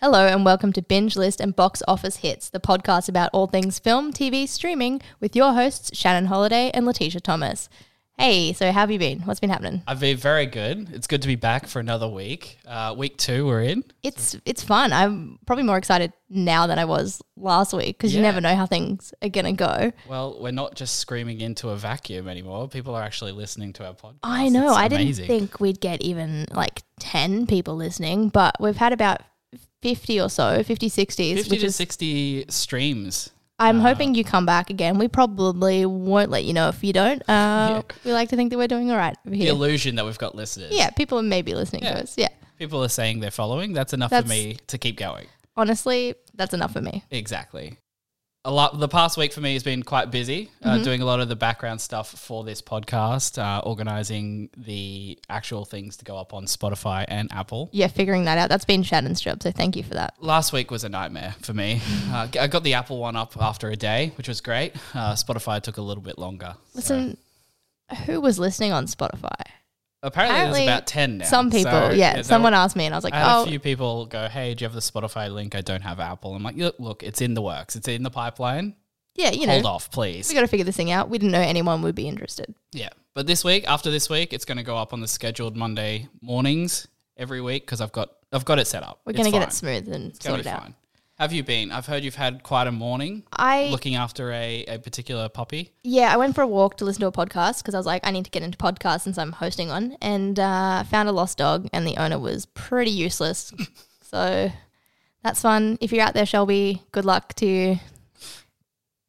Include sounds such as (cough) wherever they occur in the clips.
Hello and welcome to Binge List and Box Office Hits, the podcast about all things film, TV, streaming, with your hosts Shannon Holliday and Letitia Thomas. Hey, so how have you been? What's been happening? I've been very good. It's good to be back for another week. Uh, week two, we're in. It's it's fun. I'm probably more excited now than I was last week because you Yeah. never know how things are gonna go. Well, we're not just screaming into a vacuum anymore. People are actually listening to our podcast. I know. It's I amazing. didn't think we'd get even like 10 people listening, but we've had about 50 or so, 50, 60s, 50 which to is 60 streams. I'm hoping you come back again. We probably won't let you know if you don't. Uh, We like to think that we're doing all right over The illusion that we've got listeners. Yeah, people may be listening Yeah. to us. Yeah. People are saying they're following. That's enough That's- for me to keep going. Honestly, that's enough for me. Exactly. A lot. The past week for me has been quite busy, uh, Mm-hmm. doing a lot of the background stuff for this podcast, uh, organizing the actual things to go up on Spotify and Apple. Yeah, figuring that out. That's been Shannon's job. So thank you for that. Last week was a nightmare for me. Uh, I got the Apple one up after a day, which was great. Uh, Spotify took a little bit longer. So Listen, who was listening on Spotify? Apparently, apparently there's about ten now. Some people, So, yeah. there someone were- asked me, and I was like, I had oh, a few people go, "Hey, do you have the Spotify link? I don't have Apple." I'm like, "Look, look, it's in the works. It's in the pipeline. yeah, you know. Hold know, off, please." we got to figure this thing out. We didn't know anyone would be interested. Yeah, but this week, after this week, it's going to go up on the scheduled Monday mornings every week because I've got I've got it set up. We're going to get it smooth and It's going sorted be out. fine. Have you been? I've heard you've had quite a morning I looking after a, a particular puppy. Yeah, I went for a walk to listen to a podcast because I was like, I need to get into podcasts since I'm hosting one, and uh, found a lost dog, and the owner was pretty useless. (laughs) so that's fun. If you're out there, Shelby, good luck to you.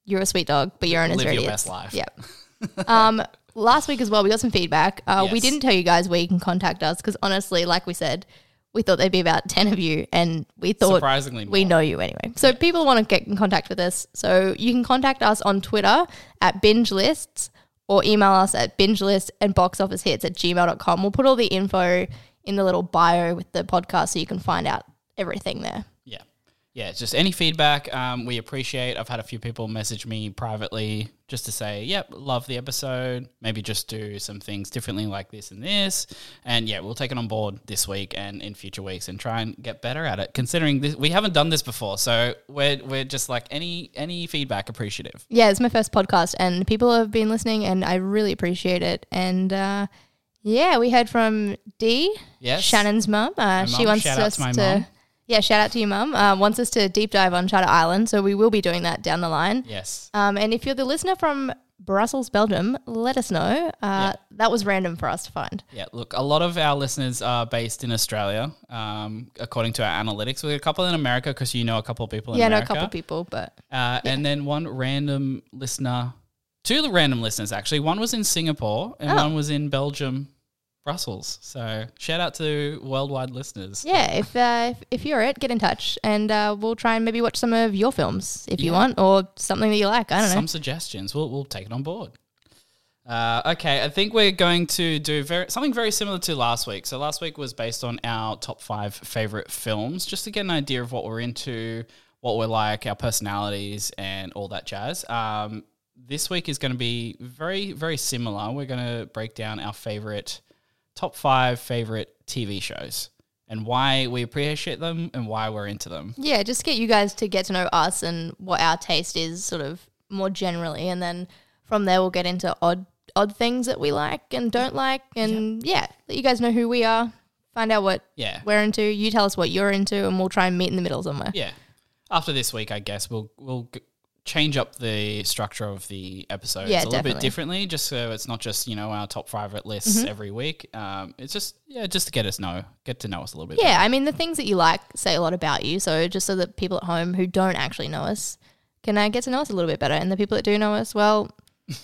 You're a sweet dog, but your owner's Live your idiots. best life. Yep. (laughs) um, last week as well, we got some feedback. Uh, We didn't tell you guys where you can contact us because honestly, like we said, we thought there'd be about ten of you, and we thought Surprisingly, we more. know you anyway. So people want to get in contact with us. So you can contact us on Twitter at binge lists or email us at binge list and box office hits at gmail.com. We'll put all the info in the little bio with the podcast so you can find out everything there. Yeah. Just any feedback um, we appreciate. I've had a few people message me privately just to say, yep, love the episode. Maybe just do some things differently like this and this. And yeah, we'll take it on board this week and in future weeks and try and get better at it. Considering this, we haven't done this before, so we're, we're just like any any feedback appreciative. Yeah, it's my first podcast and people have been listening and I really appreciate it. And uh, yeah, we heard from Dee, Yes. Shannon's mum. Uh, she wants us to mum. Yeah, shout out to your mum. Uh, wants us to deep dive on Charter Island, so we will be doing that down the line. Yes. Um, and if you're the listener from Brussels, Belgium, let us know. Uh, That was random for us to find. Yeah, look, a lot of our listeners are based in Australia, um, according to our analytics. We got a couple in America because you know a couple of people in yeah, I know a America. couple people, but Uh, And then one random listener, two random listeners actually. One was in Singapore and Oh. one was in Belgium, Brussels. So shout out to worldwide listeners. yeah, if, uh, if if you're it, get in touch, and uh, we'll try and maybe watch some of your films if you want, or something that you like. I don't know. Some suggestions. We'll, we'll take it on board. Uh, okay, I think we're going to do very, something very similar to last week. So last week was based on our top five favorite films, just to get an idea of what we're into, what we're like, our personalities, and all that jazz. Um, this week is going to be very, very similar. We're going to break down our favorite top five favorite TV shows and why we appreciate them and why we're into them. Yeah, just get you guys to get to know us and what our taste is, sort of more generally, and then from there we'll get into odd odd things that we like and don't like, and yeah, let you guys know who we are, find out what Yeah. we're into. You tell us what you're into, and we'll try and meet in the middle somewhere. Yeah. After this week, I guess we'll we'll change up the structure of the episodes Yeah, a little bit differently, just so it's not just you know our top favorite lists Mm-hmm. every week. Um, it's just yeah, just to get us know, get to know us a little bit. Yeah, I mean the things that you like say a lot about you. So just so that people at home who don't actually know us can uh, get to know us a little bit better, and the people that do know us, well,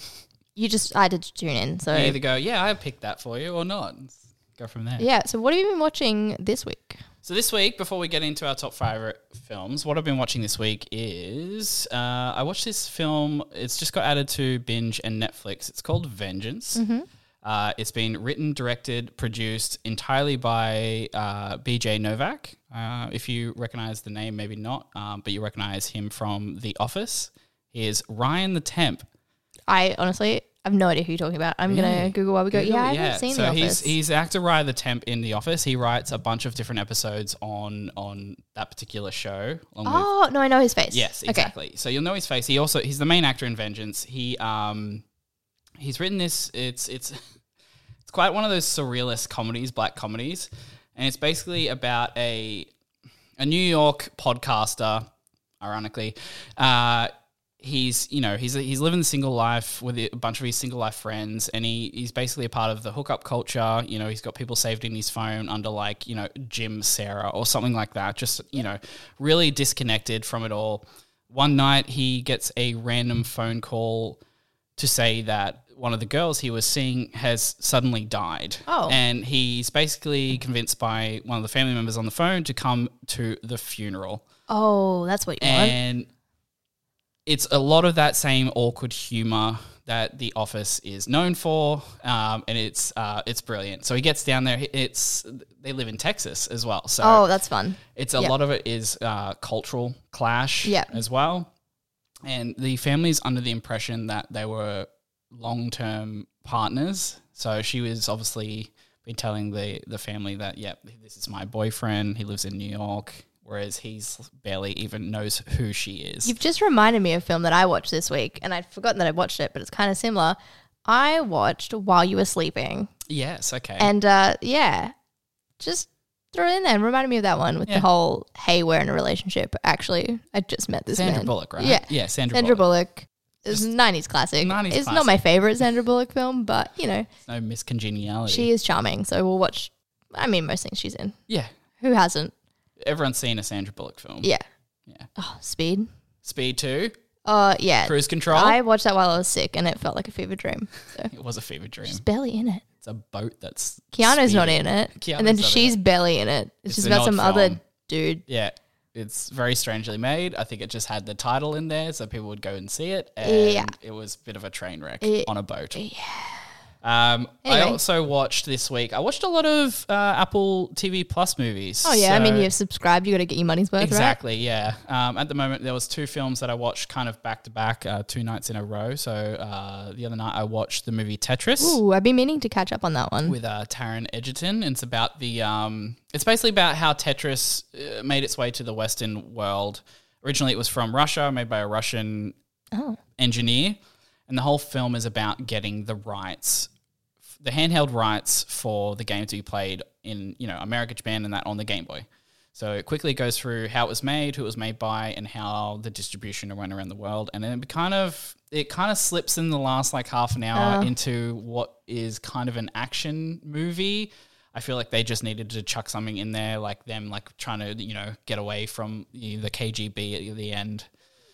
(laughs) you just I did tune in. So better. You either go, yeah, I picked that for you, or not. Go from there. yeah. So what have you been watching this week? So this week, before we get into our top favorite films, what I've been watching this week is uh, I watched this film. It's just got added to Binge and Netflix. It's called Vengeance. Uh, it's been written, directed, produced entirely by uh, BJ Novak. Uh, if you recognize the name, maybe not, um, but you recognize him from The Office. He is Ryan the Temp. I honestly I have no idea who you're talking about. I'm Yeah. gonna Google while we go. Google Yeah, I haven't seen so The he's Office. he's actor Ryan the temp in The Office. He writes a bunch of different episodes on on that particular show. Along with, oh no, I know his face. yes, Okay. exactly. So you'll know his face. He also he's the main actor in Vengeance. He um he's written this. It's it's (laughs) it's quite one of those surrealist comedies, black comedies, and it's basically about a a New York podcaster. Ironically, uh, he's you know he's he's living the single life with a bunch of his single life friends, and he he's basically a part of the hookup culture. You know, he's got people saved in his phone under like you know Jim Sarah or something like that. Just you know, really disconnected from it all. One night he gets a random phone call to say that one of the girls he was seeing has suddenly died. Oh. And he's basically convinced by one of the family members on the phone to come to the funeral. Oh, that's what you want. It's a lot of that same awkward humor that The Office is known for, um, and it's uh, it's brilliant. So he gets down there. It's they live in Texas as well, so Oh, that's fun. it's a Yep. lot of it is uh, cultural clash Yep. as well. And the family's under the impression that they were long term partners. So she was obviously been telling the, the family that, yep, this is my boyfriend. He lives in New York. Whereas he's barely even knows who she is. You've just reminded me of a film that I watched this week, and I'd forgotten that I watched it, but it's kind of similar. I watched While You Were Sleeping, yes, okay. and uh, yeah, just throw it in there. It reminded me of that one with Yeah. the whole "Hey, we're in a relationship." Actually, I just met this Sandra man. Bullock, right? Yeah, Yeah, Sandra, Sandra Bullock. Bullock. It's a 90s classic. 90s it's not my favorite (laughs) Sandra Bullock film, but you know, No Miss Congeniality. she is charming. So we'll watch. I mean, most things she's in. yeah. Who hasn't? Everyone's seen a Sandra Bullock film. Yeah. Yeah. Oh, Speed. Speed 2, Uh, yeah. Cruise Control. I watched that while I was sick, and it felt like a fever dream. So (laughs) it was a fever dream. she's barely in it. It's a boat that's Keanu's not in it, Keanu's and then in she's it. barely in it. It's, It's just about some other dude. Yeah, it's very strangely made. I think it just had the title in there so people would go and see it, and Yeah. it was a bit of a train wreck Yeah. on a boat. Um, I also watched this week. I watched a lot of uh, Apple TV Plus movies. Oh yeah, I mean you've subscribed, you got to get your money's worth, right? Exactly, yeah. Um, at the moment, there was two films that I watched kind of back to back, uh, two nights in a row. So uh, the other night, I watched the movie Tetris Ooh, I've been meaning to catch up on that one. with uh, Taron Egerton. It's about the. Um, it's basically about how Tetris uh, made its way to the Western world. Originally, it was from Russia, made by a Russian Oh, engineer, and the whole film is about getting the rights, the handheld rights for the game to be played in you know America, Japan, and that on the Game Boy. So it quickly goes through how it was made, who it was made by, and how the distribution went around the world, and then it kind of it kind of slips in the last like half an hour Oh. into what is kind of an action movie. I feel like they just needed to chuck something in there, like them like trying to you know get away from the the KGB at the end.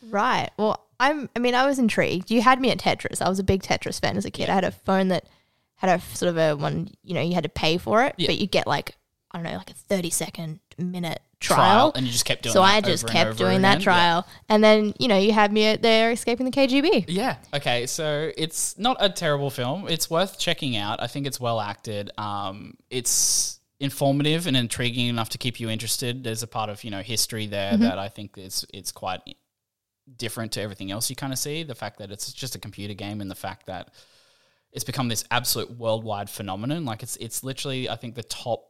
right. Well, I'm. I mean, I was intrigued. You had me at Tetris. I was a big Tetris fan as a kid. I had a phone that had a sort of a one. You know, you had to pay for it, Yeah. but you get like I don't know, like a thirty second minute trial. and you just kept doing so that I just over and kept over doing that Yeah. trial, and then you know you had me at there escaping the KGB. Yeah. Okay. So it's not a terrible film. It's worth checking out. I think it's well acted. Um, it's informative and intriguing enough to keep you interested. There's a part of you know history there that I think is it's quite different to everything else you kind of see. The fact that it's just a computer game and the fact that it's become this absolute worldwide phenomenon. Like it's it's literally I think the top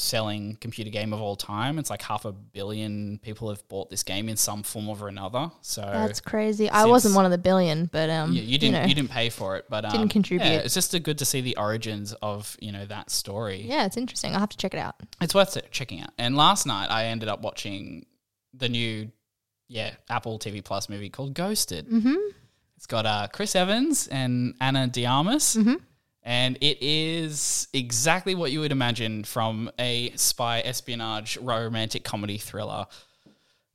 selling computer game of all time. It's like half a billion people have bought this game in some form or another. So That's crazy. I wasn't one of the billion, but um, yeah, you didn't know. you didn't pay for it, but um, Didn't contribute. Yeah, it's just a good to see the origins of you know that story. yeah, it's interesting. I'll have to check it out. It's worth checking out. And last night I ended up watching the new yeah Apple TV Plus movie called Ghosted. Mm-hmm. It's got uh, Chris Evans and Ana de Armas. Mm-hmm. And it is exactly what you would imagine from a spy espionage romantic comedy thriller.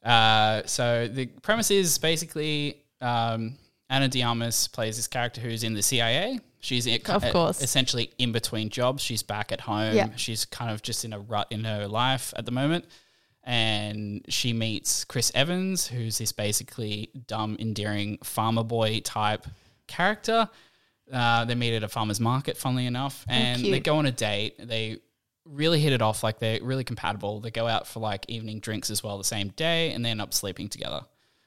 Uh, so the premise is basically um, Ana de Armas plays this character who's in the CIA. She's in, Of course. essentially in between jobs. She's back at home. Yeah. She's kind of just in a rut in her life at the moment. And she meets Chris Evans, who's this basically dumb, endearing farmer boy type character. Uh, they meet at a farmer's market, funnily enough, and they go on a date. They really hit it off. Like they're really compatible. They go out for like evening drinks as well the same day, and they end up sleeping together.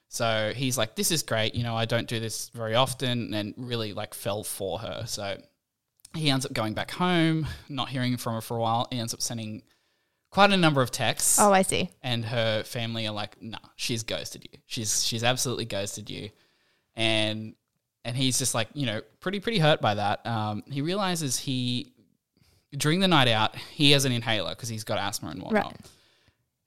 So he's like, "This is great. You know, I don't do this very often," and really like fell for her. So he ends up going back home, not hearing from her for a while. He ends up sending quite a number of texts, Oh, I see. and her family are like, "Nah, she's ghosted you. She's she's absolutely ghosted you," and and he's just like, you know, pretty pretty hurt by that. Um, he realizes he during the night out he has an inhaler because he's got asthma and whatnot. Right.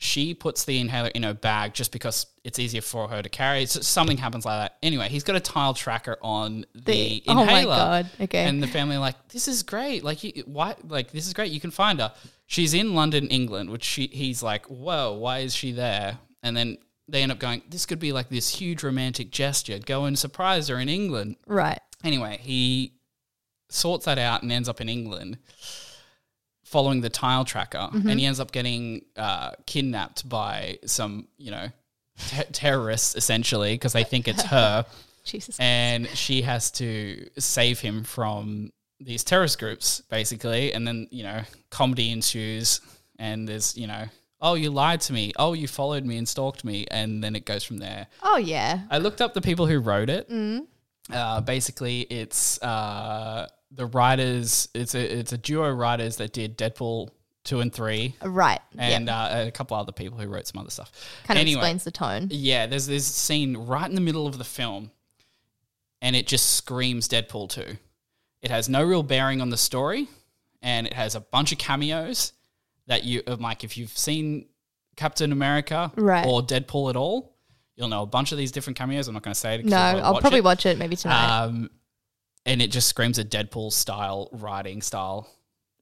She puts the inhaler in her bag just because it's easier for her to carry. So something happens like that. Anyway, he's got a tile tracker on the, inhaler. oh my. God. Okay. And the family are like, this is great. Like, you, why? Like, this is great. You can find her. She's in London, England, which she, he's like, whoa, why is she there? And then they end up going, this could be like this huge romantic gesture. Go and surprise her in England. right. Anyway, he sorts that out and ends up in England following the tile tracker. And he ends up getting uh, kidnapped by some, you know, te- terrorists essentially because they think it's her (laughs) Jesus. and she has to save him from these terrorist groups basically and then you know comedy ensues and there's you know oh you lied to me oh you followed me and stalked me and then it goes from there oh yeah. i looked up the people who wrote it uh, basically it's uh, the writers it's a it's a duo writers that did deadpool 2 and 3 Right. and yeah. uh, a couple other people who wrote some other stuff Kind of anyway, explains the tone. yeah, there's this scene right in the middle of the film, and it just screams Deadpool 2. It has no real bearing on the story, and it has a bunch of cameos that you, Mike, if you've seen Captain America Right. or Deadpool at all, you'll know a bunch of these different cameos. I'm not going to say it. No, I'll watch probably it. watch it maybe tonight. Um, and it just screams a Deadpool style writing style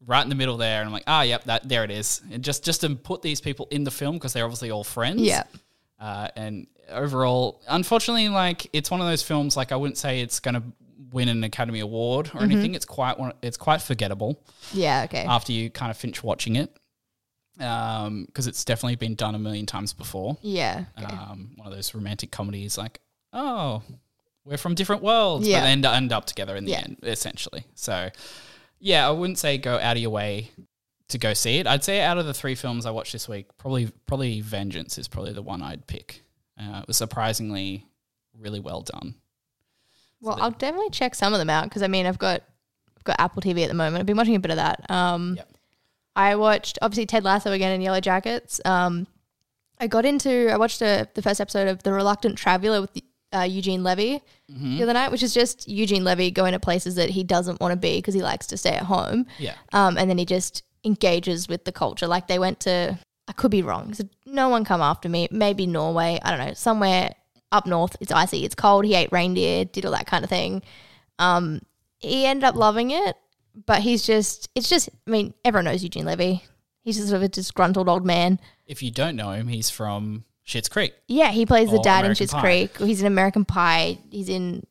right in the middle there. And I'm like, ah, yep, that there it is. And just just to put these people in the film because they're obviously all friends. yeah. Uh, and overall, unfortunately, like it's one of those films. Like I wouldn't say it's going to win an Academy Award Mm-hmm. or anything. It's quite. It's quite forgettable Yeah. Okay. after you kind of finish watching it, because it's definitely been done a million times before. yeah. Okay. Um, one of those romantic comedies, like oh, we're from different worlds, Yeah. but end end up together in the Yeah. end, essentially. So, yeah, I wouldn't say go out of your way to go see it. I'd say out of the three films I watched this week, probably probably Vengeance is probably the one I'd pick. Uh, it was surprisingly really well done. Well, I'll definitely check some of them out because I mean, I've got I've got Apple TV at the moment. I've been watching a bit of that. Um, Yep. I watched obviously Ted Lasso again in Yellow Jackets. Um, I got into I watched a, the first episode of The Reluctant Traveler with uh, Eugene Levy the other night, which is just Eugene Levy going to places that he doesn't want to be because he likes to stay at home. Yeah, Um, and then he just engages with the culture. Like they went to, I could be wrong. So no one come after me. Maybe Norway. I don't know. Somewhere up north. It's icy. It's cold. He ate reindeer. Did all that kind of thing. Um, he ended up loving it, but he's just. It's just. I mean, everyone knows Eugene Levy. He's just sort of a disgruntled old man. if you don't know him, he's from Schitt's Creek. Yeah, he plays the dad in American Schitt's Pie. Creek. He's in American Pie. He's in.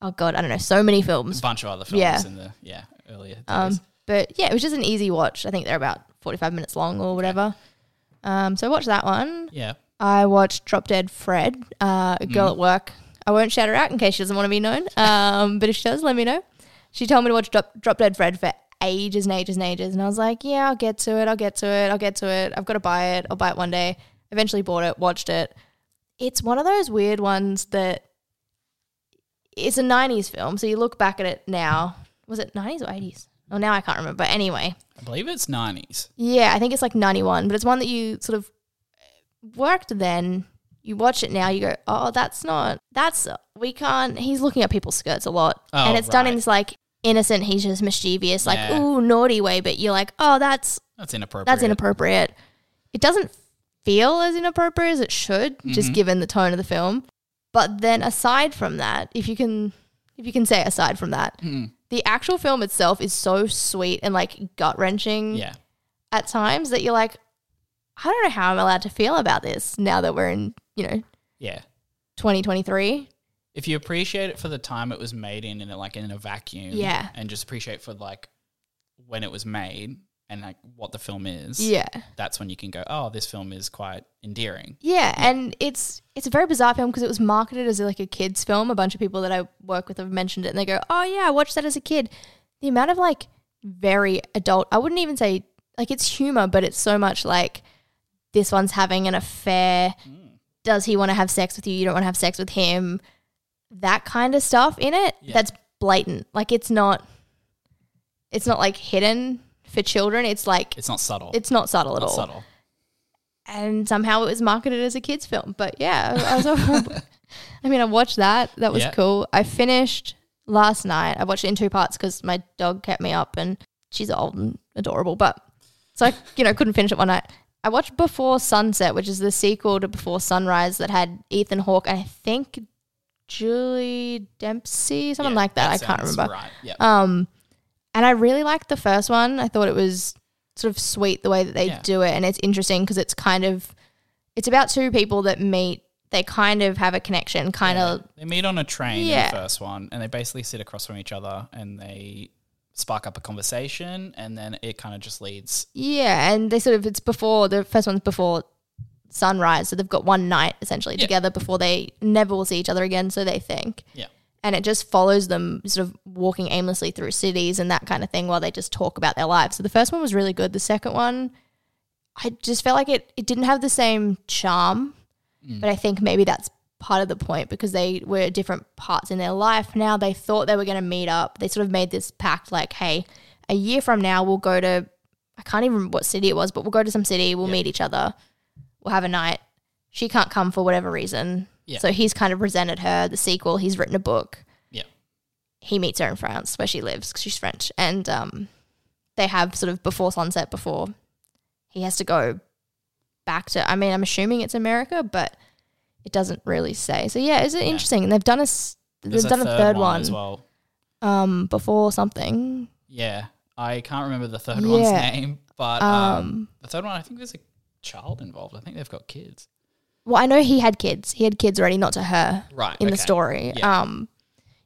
Oh God, I don't know. So many films. A bunch of other films Yeah. in the yeah earlier days. Um, but yeah, it was just an easy watch. I think they're about 45 minutes long or whatever. Um, so watch that one. yeah, I watched Drop Dead Fred, uh, a girl Mm. at work. I won't shout her out in case she doesn't want to be known. Um, but if she does, let me know. She told me to watch Drop, Drop Dead Fred for ages and ages and ages. And I was like, yeah, I'll get to it. I'll get to it. I'll get to it. I've got to buy it. I'll buy it one day. Eventually bought it, watched it. It's one of those weird ones that it's a 90s film. So you look back at it now. Was it 90s or 80s? Oh, now I can't remember. But anyway, I believe it's nineties. yeah, I think it's like 91, but it's one that you sort of worked then. You watch it now, you go, oh, that's not, that's, we can't, he's looking at people's skirts a lot. Oh, and it's done in this like innocent, he's just mischievous, like, Yeah. ooh, naughty way, but you're like, oh, that's, That's inappropriate. that's inappropriate. It doesn't feel as inappropriate as it should, just Mhm. given the tone of the film. But then aside from that, if you can, if you can say aside from that, Mm, the actual film itself is so sweet and like gut wrenching yeah, at times that you're like, I don't know how I'm allowed to feel about this now that we're in, you know, yeah. 2023. if you appreciate it for the time it was made in, in a, like in a vacuum, Yeah. and just appreciate for like when it was made and like what the film is, Yeah. that's when you can go, oh, this film is quite endearing. Yeah, and it's it's a very bizarre film because it was marketed as like a kids film. A bunch of people that I work with have mentioned it and they go, "Oh yeah, I watched that as a kid." The amount of like very adult, I wouldn't even say like it's humor, but it's so much like this one's having an affair mm. does he want to have sex with you? You don't want to have sex with him. That kind of stuff in it. Yeah. That's blatant. Like it's not. It's not like hidden for children. It's like It's not subtle. it's not subtle at not all. subtle. And somehow it was marketed as a kids film. But yeah, I, was, I (laughs) mean, I watched that. That was Yeah. cool. I finished last night. I watched it in two parts because my dog kept me up, and she's old and adorable. But so I, you know, couldn't finish it one night. I watched Before Sunset, which is the sequel to Before Sunrise that had Ethan Hawke and I think Julie Dempsey, someone Yeah, like that. I can't remember. Right. Yeah. Um, and I really liked the first one. I thought it was sort of sweet the way that they Yeah. do it, and it's interesting because it's kind of it's about two people that meet. They kind of have a connection, kind Yeah. of. They meet on a train in Yeah. the first one, and they basically sit across from each other, and they spark up a conversation, and then it kind of just leads. Yeah, and they sort of it's before the first one's before sunrise, so they've got one night essentially Yeah. together before they never will see each other again. So they think. Yeah. and it just follows them sort of walking aimlessly through cities and that kind of thing while they just talk about their lives. So the first one was really good. The second one, I just felt like it it didn't have the same charm, mm. but I think maybe that's part of the point because they were different parts in their life. Now they thought they were going to meet up. They sort of made this pact like, hey, a year from now we'll go to I can't even remember what city it was, but we'll go to some city, we'll Yeah. meet each other, we'll have a night. She can't come for whatever reason. Yeah. So he's kind of presented her the sequel. He's written a book Yeah. he meets her in France where she lives because she's French, and um, they have sort of before sunset before he has to go back to. I mean, I'm assuming it's America, but it doesn't really say. So yeah, is it interesting? And they've done a s- they've There's done a third one, as well. um before something. Yeah, I can't remember the third one's Yeah. name, but um, Um, the third one, I think there's a child involved. I think they've got kids. well, I know he had kids. He had kids already, not to her Right. in the okay. story. Yeah. Um,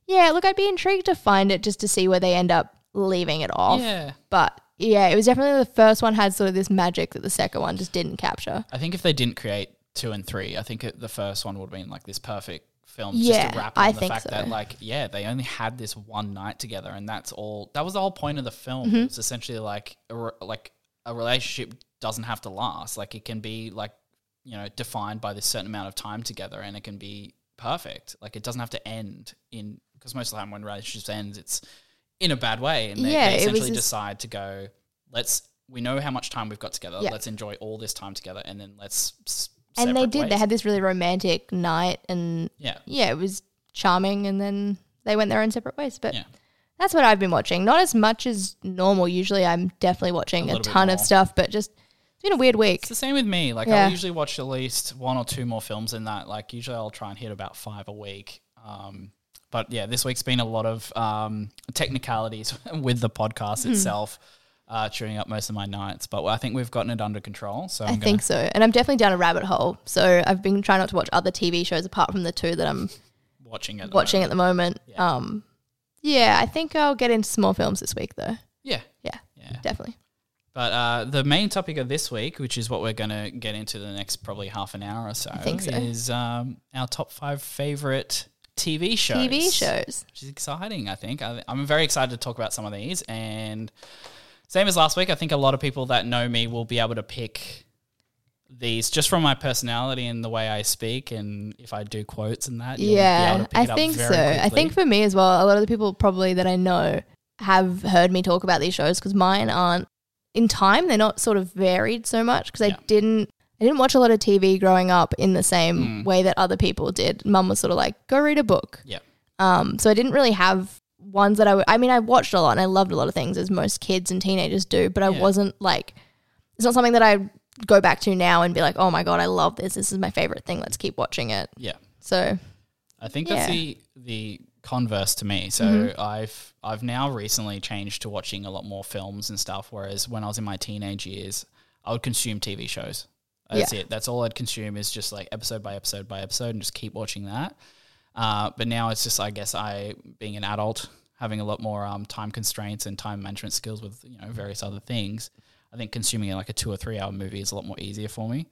yeah, look, I'd be intrigued to find it just to see where they end up leaving it off. Yeah. But yeah, it was definitely the first one had sort of this magic that the second one just didn't capture. I think if they didn't create two and three, I think it, the first one would have been like this perfect film Yeah, just to wrap I the think fact so. that like yeah they only had this one night together and that's all that was the whole point of the film Mm-hmm. it's essentially like a, re- like a relationship doesn't have to last like it can be like you know defined by this certain amount of time together and it can be perfect like it doesn't have to end in because most of the time when relationships ends it's in a bad way and they, Yeah, they essentially decide to go let's we know how much time we've got together Yeah. let's enjoy all this time together and then let's and they did. They had this really romantic night, and yeah yeah, it was charming. And then they went their own separate ways. But Yeah. that's what I've been watching. Not as much as normal. Usually, I'm definitely watching A a, ton of stuff, but just it's been a weird week. It's the same with me. Like Yeah. I usually watch at least one or two more films than that. Like usually I'll try and hit about five a week. Um, but yeah, this week's been a lot of um, technicalities (laughs) with the podcast Hmm. itself, uh, chewing up most of my nights. But I think we've gotten it under control. So I'm I think so, and I'm definitely down a rabbit hole. So I've been trying not to watch other TV shows apart from the two that I'm watching it. watching at the moment. Yeah. Um, yeah, I think I'll get into some more films this week, though. Yeah, Yeah, yeah. definitely. But uh, the main topic of this week, which is what we're going to get into the next probably half an hour or so, so. is um, our top five favorite TV shows. TV shows. which is exciting. I think I, I'm very excited to talk about some of these. And same as last week, I think a lot of people that know me will be able to pick these just from my personality and the way I speak, and if I do quotes and that. you'll be able Yeah, I think so. very I think for me as well, a lot of the people probably that I know have heard me talk about these shows because mine aren't in time. They're not sort of varied so much because Yeah. I didn't. I didn't watch a lot of TV growing up in the same Mm. way that other people did. Mum was sort of like, "Go read a book." Yeah. Um. So I didn't really have ones that I. would I mean, I watched a lot and I loved a lot of things as most kids and teenagers do, but I Yeah. wasn't like. It's not something that I go back to now and be like, "Oh my god, I love this. This is my favorite thing. Let's keep watching it." yeah. So I think that's the the converse to me. So Mm-hmm. I've I've now recently changed to watching a lot more films and stuff. Whereas when I was in my teenage years, I would consume TV shows. That's Yeah. it. That's all I'd consume is just like episode by episode by episode and just keep watching that. Uh, but now it's just I guess I being an adult having a lot more um, time constraints and time management skills with you know various other things. I think consuming like a two or three hour movie is a lot more easier for me.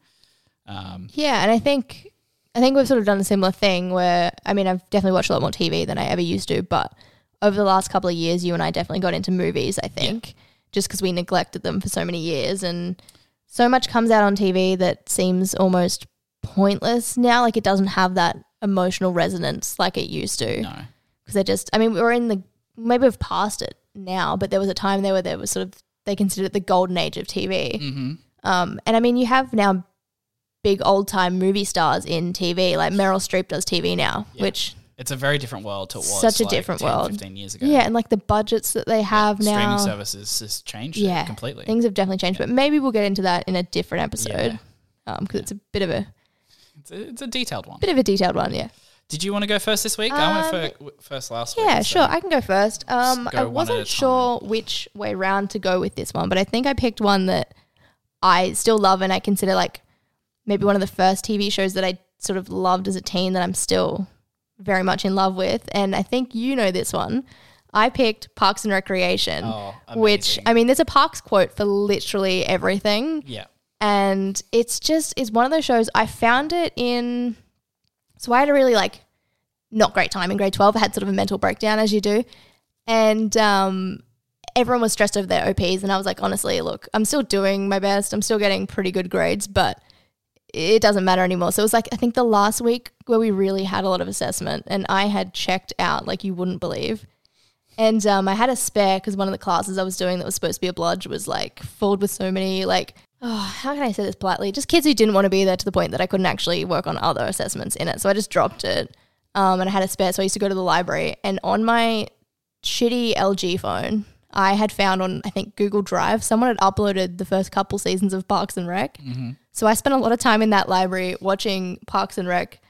Um, Yeah, and I think I think we've sort of done a similar thing where I mean I've definitely watched a lot more TV than I ever used to, but over the last couple of years, you and I definitely got into movies. I think just because we neglected them for so many years, and so much comes out on TV that seems almost pointless now. Like it doesn't have that emotional resonance like it used to. No. Because they just, I mean, we're in the maybe we've passed it now, but there was a time there where there was sort of they considered it the golden age of TV. Mm-hmm. Um, and I mean, you have now big old time movie stars in TV, like Meryl Streep does TV now, Yeah. which It's a very different world to what was Such a like different 10, world. 15 years ago. yeah, and like the budgets that they have now, Streaming services has changed Yeah. completely. things have definitely changed. But maybe we'll get into that in a different episode Yeah. because it's a bit of a It's a, it's a detailed one. bit of a detailed one. Yeah. Did you want to go first this week? I went for, first last week. Yeah, so- sure. I can go first. Um, go I one at a wasn't sure which way round to go with this one, but I think I picked one that I still love and I consider like maybe one of the first TV shows that I sort of loved as a teen that I'm still very much in love with. And I think you know this one. I picked Parks and Recreation, Oh, which amazing. I mean, there's a Parks quote for literally everything yeah. And it's just it's one of those shows i found it in so i had a really like not great time in grade 12 i had sort of a mental breakdown as you do. And um everyone was stressed over their ops and i was like honestly look i'm still doing my best. I'm still getting pretty good grades but it doesn't matter anymore. So it was like i think the last week where we really had a lot of assessment and i had checked out like you wouldn't believe. And um, I had a spare because one of the classes I was doing that was supposed to be a bludge was like filled with so many like oh, how can I say this politely? Just kids who didn't want to be there to the point that I couldn't actually work on other assessments in it. So I just dropped it. Um, and I had a spare, so I used to go to the library. And on my shitty LG phone, I had found on I think Google Drive someone had uploaded the first couple seasons of Parks and Rec. So I spent a lot of time in that library watching Parks and Rec.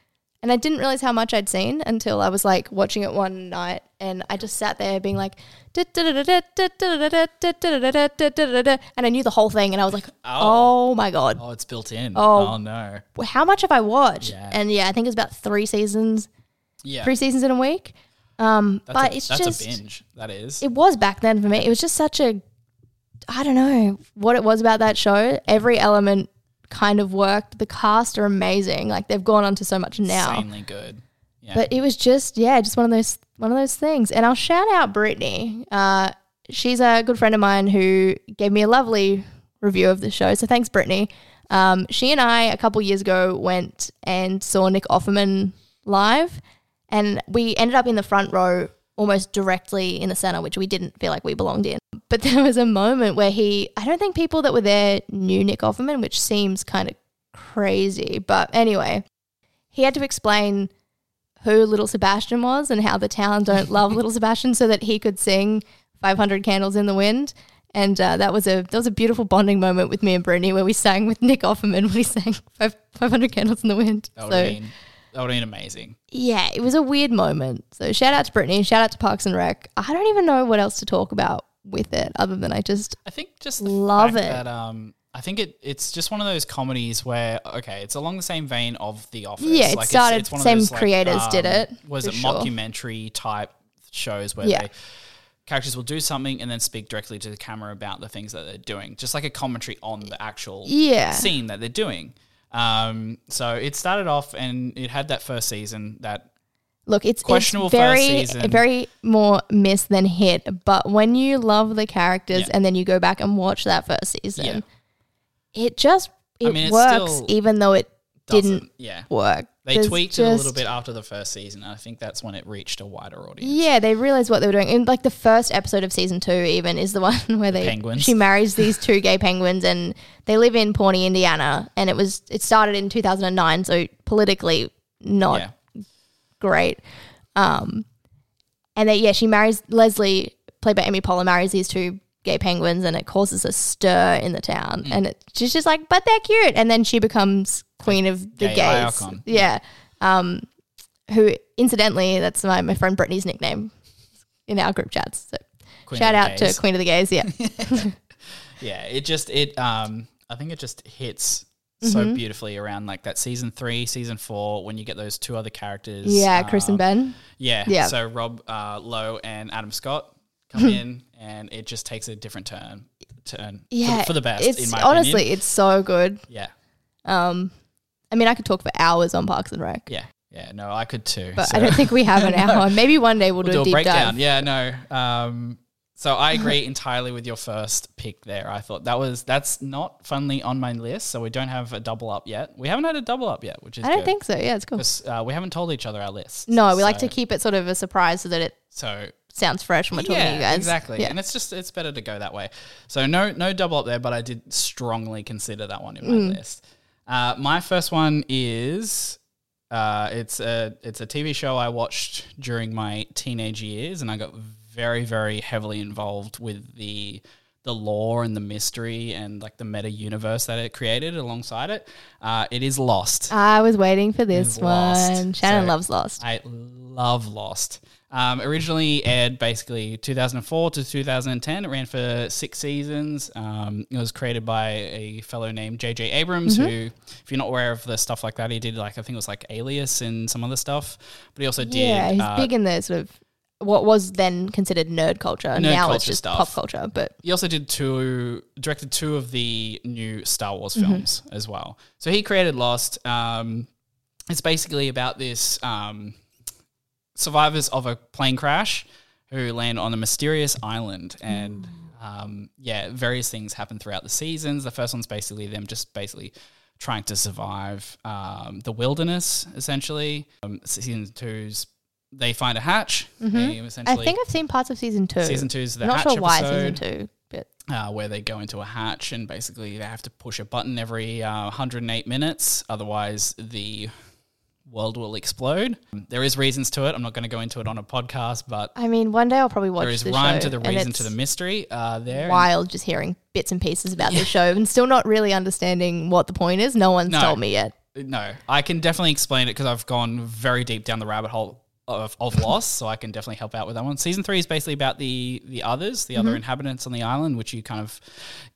And I didn't realize how much I'd seen until I was like watching it one night and I just sat there being like and I knew the whole thing and I was like, Oh. oh my god, Oh, it's built in. Oh. Oh, no. how much have I watched? Yeah. And yeah, I think it was about three seasons, Yeah. three seasons in a week. Um, That's, but a, it's that's just a binge. That is. it was back then for me. It was just such a, I don't know what it was about that show. Every element kind of worked. The cast are amazing. Like they've gone on to so much now. Insanely good. Yeah. But it was just yeah, just one of those one of those things. And I'll shout out Brittany. Uh, she's a good friend of mine who gave me a lovely review of the show. So thanks, Brittany. Um, she and I a couple years ago went and saw Nick Offerman live, and we ended up in the front row, almost directly in the center, which we didn't feel like we belonged in. But (laughs) there was a moment where he, I don't think people that were there knew Nick Offerman, which seems kind of crazy. But anyway, he had to explain who Little Sebastian was and how the town don't love (laughs) Little Sebastian so that he could sing 500 Candles in the Wind. And uh, that was a that was a beautiful bonding moment with me and Brittany where we sang with Nick Offerman (laughs) when he sang five, 500 Candles in the Wind. So been, that would have been amazing. yeah, it was a weird moment. So shout out to Brittany, shout out to Parks and Rec. I don't even know what else to talk about with it other than I just I think just Love it. That, um, I think it, it's just one of those comedies where okay, it's along the same vein of The Office. Yeah, it started- one of same those, like, creators did um, it, Was it sure. mockumentary type shows where Yeah. they characters will do something and then speak directly to the camera about the things that they're doing, just like a commentary on the actual Yeah. scene that they're doing. Um, so it started off and it had that first season that Look, it's Questionable it's first very season. very more miss than hit. But when you love the characters Yeah. and then you go back and watch that first season, Yeah. it just it mean, works still even though it didn't yeah. work. They There's tweaked it a little just- bit after the first season. and I think that's when it reached a wider audience. Yeah, they realized what they were doing. And like the first episode of season two, even is the (laughs) one where they penguins. she marries these two gay penguins, and they live in Pawnee, Indiana, and it was it started in two thousand and nine, so politically not Yeah. great. Um, and they, yeah, she marries Leslie, played by Amy Poehler, marries these two gay penguins, and it causes a stir in the town. Mm. And it, she's just like, but they're cute, and then she becomes queen of the Gay gays. icon. Yeah. Um, who incidentally, that's my my friend Brittany's nickname in our group chats. So Queen shout of the out Gays. to Queen of the Gays. Yeah, (laughs) Yeah, it just it um I think it just hits so Mm-hmm. beautifully around like that season three, season four, when you get those two other characters. yeah, Chris and um, Ben. Yeah. Yeah. So Rob uh, Lowe and Adam Scott come in and it just takes a different turn turn for Yeah, for, the best, It's in my honestly, opinion. it's so good. Yeah. Um, I mean, I could talk for hours on Parks and Rec, Yeah. Yeah. No, I could too. but so- I don't think we have an (laughs) hour. Maybe one day we'll, we'll do, a deep breakdown. dive. Yeah, no. Um So I agree (laughs) entirely with your first pick there. I thought that was that's not funnily on my list, so we don't have a double up yet. We haven't had a double up yet, which is I don't good. think so. Yeah, it's cool. uh, we haven't told each other our list. No, we like to keep it sort of a surprise so that it So sounds fresh when we're talking yeah, to you guys. exactly, Yeah. and it's just it's better to go that way. So no no double up there, but I did strongly consider that one in my Mm. list. Uh, my first one is uh, it's a it's a TV show I watched during my teenage years, and I got very very heavily involved with the the lore and the mystery and like the meta universe that it created alongside it. Uh, it is Lost. I was waiting for this Is Lost. one. Shannon So- loves Lost. I love Lost. Um, originally aired basically 2004 to 2010. It ran for six seasons. Um, it was created by a fellow named J.J. Abrams, Mm-hmm. who, if you're not aware of the stuff like that, he did like I think it was like Alias and some other stuff. But he also did yeah, he's uh, big in the sort of what was then considered nerd culture. Nerd now it's just stuff. pop culture. But He also did two, directed two of the new Star Wars Mm-hmm. films as well. So he created Lost. Um, it's basically about this um, survivors of a plane crash who land on a mysterious island, and um, yeah, various things happen throughout the seasons. The first one's basically them just basically trying to survive um, the wilderness, essentially. Um, season two's they find a hatch. They I think I've seen parts of season two. season two's the I'm not hatch sure why episode season two, but uh, where they go into a hatch and basically they have to push a button every uh, 108 minutes, otherwise the world will explode. There is reasons to it. I'm not going to go into it on a podcast, but I mean, one day I'll probably watch there is the rhyme to the reason to the mystery. Uh, there, Wild just hearing bits and pieces about the show and still not really understanding what the point is. No one's No. told me yet. no, I can definitely explain it because I've gone very deep down the rabbit hole of, of Lost, so I can definitely help out with that one. Season three is basically about the the others, the other inhabitants on the island, which you kind of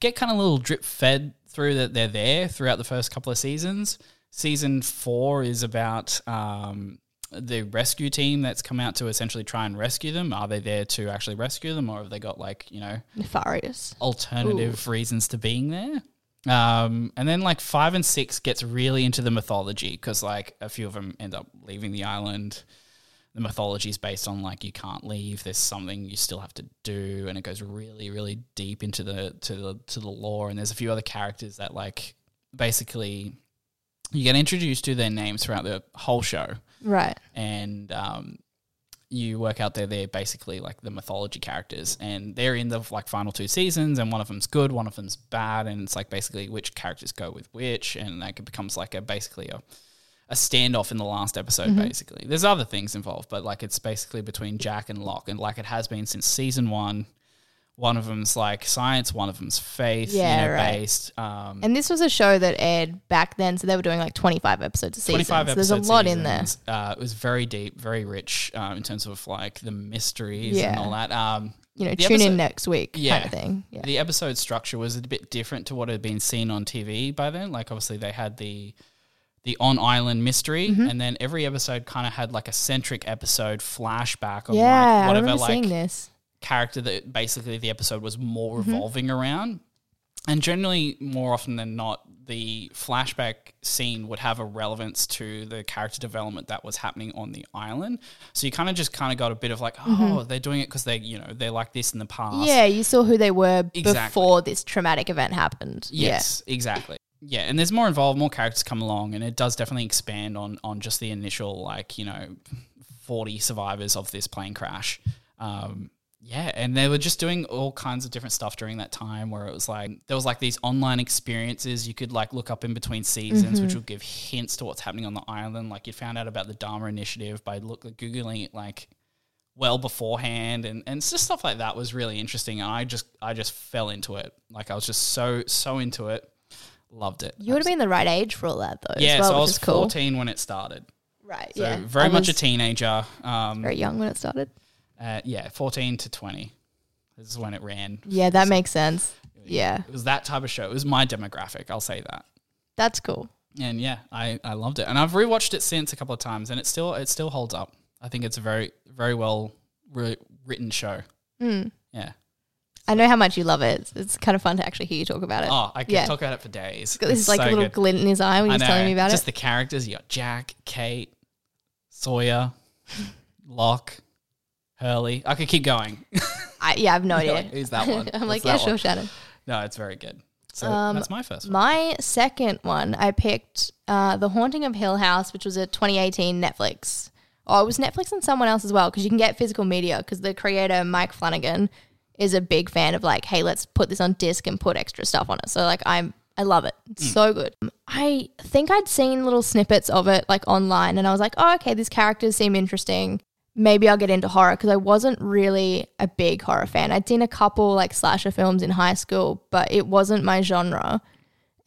get kind of little drip fed through that they're there throughout the first couple of seasons. Season four is about um, the rescue team that's come out to essentially try and rescue them. Are they there to actually rescue them, or have they got like you know Nefarious. alternative reasons to being there. Um, and then like five and six gets really into the mythology because like a few of them end up leaving the island. The mythology is based on like you can't leave. There's something you still have to do, and it goes really, really deep into the to the to the lore. And there's a few other characters that like basically you get introduced to their names throughout the whole show Right. and um, you work out they're they're basically like the mythology characters, and they're in the like final two seasons, and one of them's good, one of them's bad, and it's like basically which characters go with which, and like it becomes like a basically a a standoff in the last episode. Basically, there's other things involved, but like it's basically between Jack and Locke, and like it has been since season one. One of them's like science, one of them's faith, Yeah, you know, right. based. Um, And this was a show that aired back then, so they were doing like 25 episodes a season. 25 So there's a lot in there. Uh, it was very deep, very rich uh, in terms of like the mysteries and all that. Um, You know, tune episode- in next week Yeah. kind of thing. Yeah. The episode structure was a bit different to what had been seen on TV by then. Like obviously they had the the on island mystery, Mm-hmm. and then every episode kind of had like a centric episode flashback of yeah, like I whatever remember like seeing this. Character that basically the episode was more Mm-hmm. revolving around. And generally, more often than not, the flashback scene would have a relevance to the character development that was happening on the island. So you kind of just kind of got a bit of like, oh, they're doing it because they, you know, they're like this in the past. Mm-hmm. Yeah, you saw who they were Exactly. before this traumatic event happened. Yes, exactly. Yeah, and there's more involved, more characters come along, and it does definitely expand on on just the initial like you know, forty survivors of this plane crash. Um, yeah, and they were just doing all kinds of different stuff during that time, where it was like there was like these online experiences you could like look up in between seasons, which would give hints to what's happening on the island. Like you found out about the Dharma Initiative by look googling it like well beforehand and, and just stuff like that was really interesting and I just I just fell into it. Like I was just so so into it. Loved it. You would have been the right age for all that though. yeah, as well, so I was cool. 14 when it started. Right. So yeah. very I much a teenager. Um, very young when it started. Uh, yeah, 14 to 20. This is when it ran. Yeah, that makes sense. Yeah, It was that type of show. It was my demographic, I'll say that. that's cool. And yeah, I, I loved it. And I've rewatched it since a couple of times and it still it still holds up. I think it's a very very well ri- written show. Mm. Yeah. I know how much you love it. It's, kind of fun to actually hear you talk about it. Oh, I could Yeah. talk about it for days. This It's is like so a little good. glint in his eye when he's telling me about Just it. Just the characters. You got Jack, Kate, Sawyer, (laughs) Locke, Hurley. I could keep going. (laughs) I, yeah, I have no (laughs) idea. like, who's that one? (laughs) I'm What's like, that yeah, one? sure, Shannon. No, it's very good. So Um, that's my first one. My second one, I picked uh, The Haunting of Hill House, which was a 2018 Netflix. Oh, it was Netflix and someone else as well, because you can get physical media, because the creator, Mike Flanagan, is a big fan of like, hey, let's put this on disc and put extra stuff on it. So like, I'm I love it. It's so good. I think I'd seen little snippets of it like online, and I was like, oh, okay, these characters seem interesting. Maybe I'll get into horror because I wasn't really a big horror fan. I'd seen a couple like slasher films in high school, but it wasn't my genre.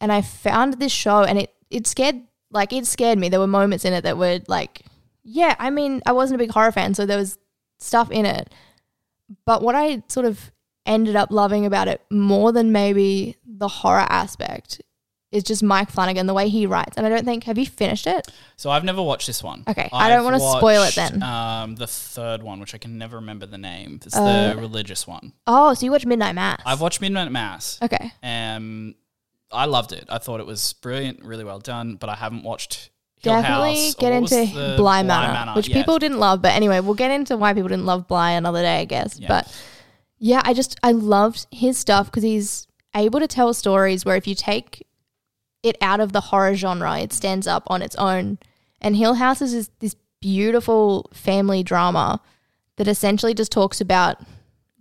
And I found this show, and it it scared like it scared me. There were moments in it that were like, yeah, I mean, I wasn't a big horror fan, so there was stuff in it. But what I sort of ended up loving about it more than maybe the horror aspect is just Mike Flanagan, the way he writes. And I don't think, have you finished it? So I've never watched this one. Okay, I don't wanna spoil it then. Um, the third one, which I can never remember the name. It's Uh, the religious one. Oh, so you watch Midnight Mass? I've watched Midnight Mass. Okay. Um, I loved it. I thought it was brilliant, really well done. But I haven't watched Hill Definitely House. get into Bly Manor, which Yeah. people didn't love. But anyway, we'll get into why people didn't love Bly another day, I guess. Yeah. But yeah, I just, I loved his stuff because he's able to tell stories where if you take it out of the horror genre, it stands up on its own. And Hill House is this, beautiful family drama that essentially just talks about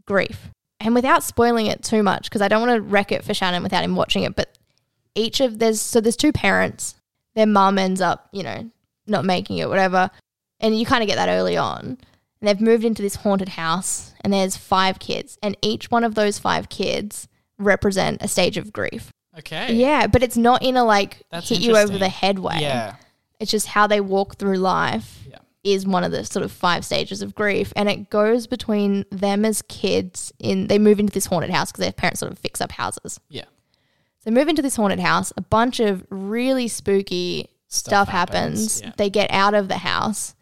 grief. And without spoiling it too much, because I don't want to wreck it for Shannon without him watching it, but each of there's so there's two parents. Their mum ends up, you know, not making it, whatever. And you kind of get that early on. And they've moved into this haunted house, and there's five kids, and each one of those five kids represent a stage of grief. Okay. Yeah, but it's not in a like That's hit you over the head way. Yeah. It's just how they walk through life Yeah. is one of the sort of five stages of grief. And it goes between them as kids in they move into this haunted house because their parents sort of fix up houses. Yeah. So they move into this haunted house, a bunch of really spooky stuff, Stuff happens. happens, yeah. They get out of the house.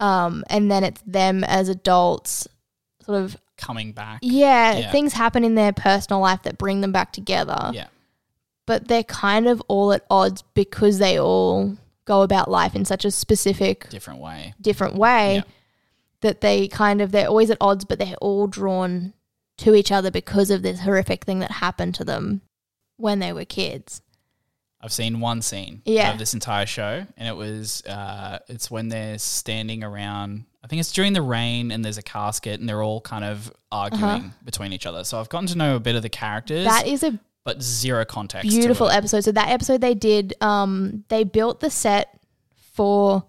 Um, and then it's them as adults sort of Coming back. yeah, Yeah. things happen in their personal life that bring them back together Yeah. But they're kind of all at odds because they all go about life in such a specific Different way. different way that they kind of they're always at odds but they're all drawn to each other because of this horrific thing that happened to them when they were kids I've seen one scene Yeah. of this entire show, and it was uh, it's when they're standing around. I think it's during the rain, and there's a casket, and they're all kind of arguing between each other. So I've gotten to know a bit of the characters, Uh-huh. that is a but zero context. beautiful episode so that episode they did um they built the set for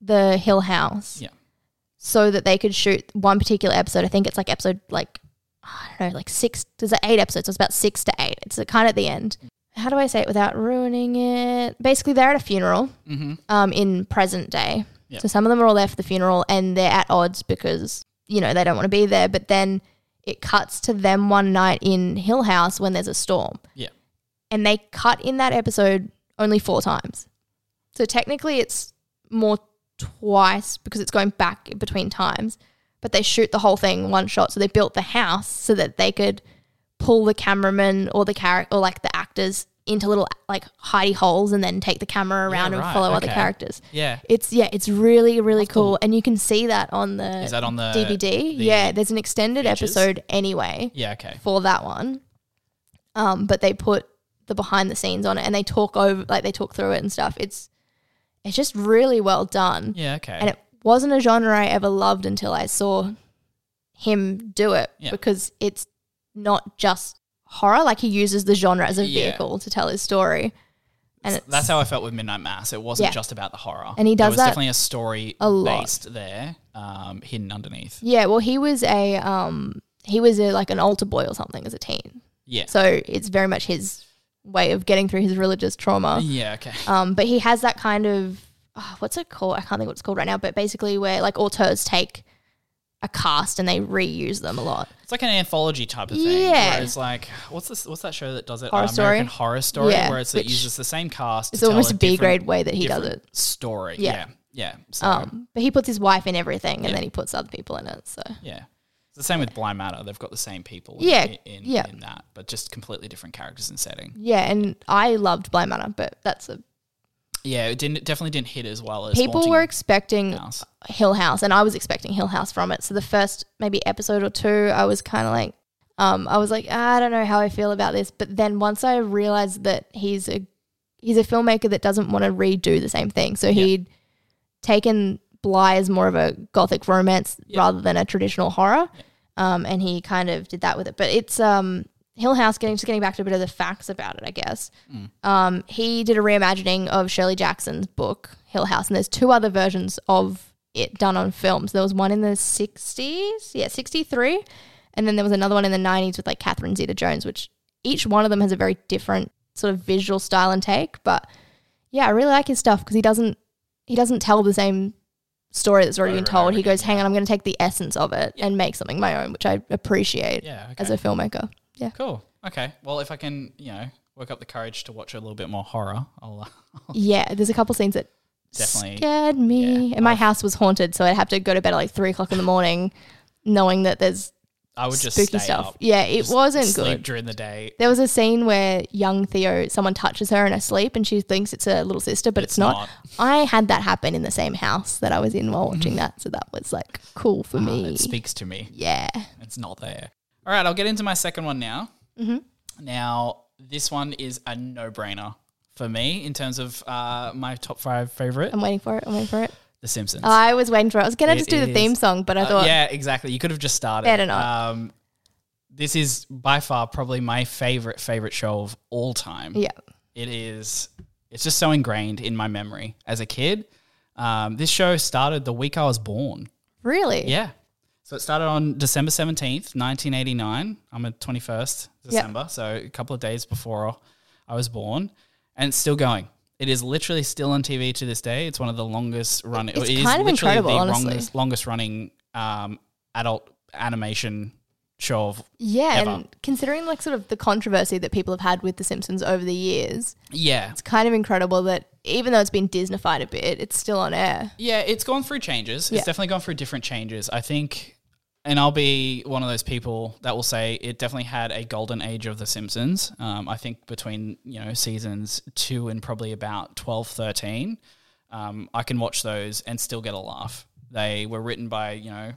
the hill house Yeah. so that they could shoot one particular episode i think it's like episode like i don't know like six there's like eight episodes so it's about six to eight it's kind of at the end how do i say it without ruining it basically they're at a funeral Mhm. um in present day Yeah. so some of them are all there for the funeral and they're at odds because you know they don't want to be there but then it cuts to them one night in hill house when there's a storm Yeah. and they cut in that episode only four times. So technically it's more twice because it's going back between times, but they shoot the whole thing one shot. So they built the house so that they could pull the cameraman or the character or like the actors into little like hidey holes and then take the camera around and right, follow other characters. Yeah. It's yeah, it's really really cool, and you can see that on the Is that on the DVD. the yeah, there's an extended features? episode anyway Yeah. Okay. for that one. Um, but they put the behind the scenes on it and they talk over like they talk through it and stuff. It's it's just really well done. Yeah. Okay. And it wasn't a genre I ever loved until I saw him do it Yeah. because it's not just horror. Like he uses the genre as a Yeah. vehicle to tell his story. And it's, That's how I felt with Midnight Mass. It wasn't Yeah. just about the horror, And he There does was that definitely a story a lot. based there, um, hidden underneath. yeah. Well, he was a um he was a like an altar boy or something as a teen. Yeah. So it's very much his way of getting through his religious trauma. Yeah. Okay. Um, but he has that kind of oh, what's it called? I can't think what it's called right now. But basically, where like auteurs take a cast and they reuse them a lot. It's like an anthology type of thing. Yeah. Where it's like, what's this? What's that show that does it? Horror Uh, American? Horror Story, Yeah, where it's, it uses the same cast. It's to almost a B grade way that he does it. Story. Yeah. Yeah. Yeah. So Um, but he puts his wife in everything, and Yeah. then he puts other people in it. So yeah. It's the same with Bly Manor. They've got the same people. Yeah, In, in, yeah. in that, but just completely different characters and setting. yeah, and I loved Bly Manor, but that's a Yeah, it didn't it definitely didn't hit as well as People were expecting House. Hill House, and I was expecting Hill House from it. So the first maybe episode or two, I was kind of like, um, I was like, "Ah, I don't know how I feel about this. But then once I realized that he's a he's a filmmaker that doesn't want to redo the same thing, so he'd taken Bly as more of a gothic romance Yeah. rather than a traditional horror, um, and he kind of did that with it. But it's um. Hill House, getting just getting back to a bit of the facts about it, I guess. Um, he did a reimagining of Shirley Jackson's book Hill House, and there's two other versions of it done on films. There was one in the 60s, yeah, 63, and then there was another one in the 90s with like Catherine Zeta-Jones, which each one of them has a very different sort of visual style and take. But yeah, I really like his stuff because he doesn't he doesn't tell the same story that's already Over been told. He goes, "Hang on, I'm going to take the essence of it and make something my own," which I appreciate Yeah, okay. as a filmmaker. Yeah. cool. Okay. Well, if I can, you know, work up the courage to watch a little bit more horror, I'll uh, (laughs) Yeah, there's a couple scenes that Definitely, scared me, yeah. and my I've- house was haunted, so I'd have to go to bed at like three o'clock in the morning, knowing that there's I would just spooky stay stuff. up, Yeah, it just wasn't sleep good. during the day. There was a scene where young Theo, someone touches her in her sleep, and she thinks it's her little sister, but it's, not. I had that happen in the same house that I was in while watching that, so that was like cool for Ah, me. It speaks to me. yeah, It's not there. All right, I'll get into my second one now. Mm-hmm. Now, this one is a no-brainer for me in terms of uh, my top five favorite, I'm waiting for it. I'm waiting for it. The Simpsons. I was waiting for it. I was gonna just do the is- theme song, but I Uh, thought, yeah, exactly. You could have just started. Better not. Um, this is by far probably my favorite favorite show of all time. yeah, It is. It's just so ingrained in my memory as a kid. Um, this show started the week I was born. really, Yeah. So it started on December 17th, 1989. I'm at 21st December, so a couple of days before I was born, and it's still going. It is literally still on TV to this day. It's one of the longest running. It's it is kind of incredible, the honestly. longest, longest running um, adult animation show of yeah. Ever. And considering like sort of the controversy that people have had with The Simpsons over the years, yeah. it's kind of incredible that even though it's been Disneyfied a bit, it's still on air. Yeah, it's gone through changes. It's definitely gone through different changes. I think, and I'll be one of those people that will say it definitely had a golden age of The Simpsons. Um, I think between, you know, seasons two and probably about 12, 13, um, I can watch those and still get a laugh. They were written by, you know,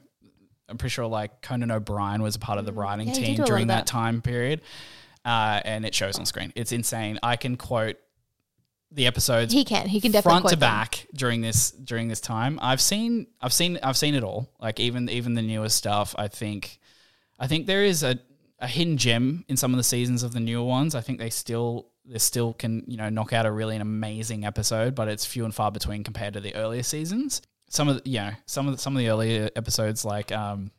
I'm pretty sure like Conan O'Brien was a part of the writing Mm. Yeah, team do a lot during that that. time period. Uh, and it shows on screen. It's insane. I can quote the episodes He can. He can definitely front quote to them. back during this during this time. I've seen I've seen I've seen it all. Like even even the newest stuff. I think I think there is a, a hidden gem in some of the seasons of the newer ones. I think they still they still can you know knock out a really an amazing episode, but it's few and far between compared to the earlier seasons. Some of the, you know some of the, some of the earlier episodes like um,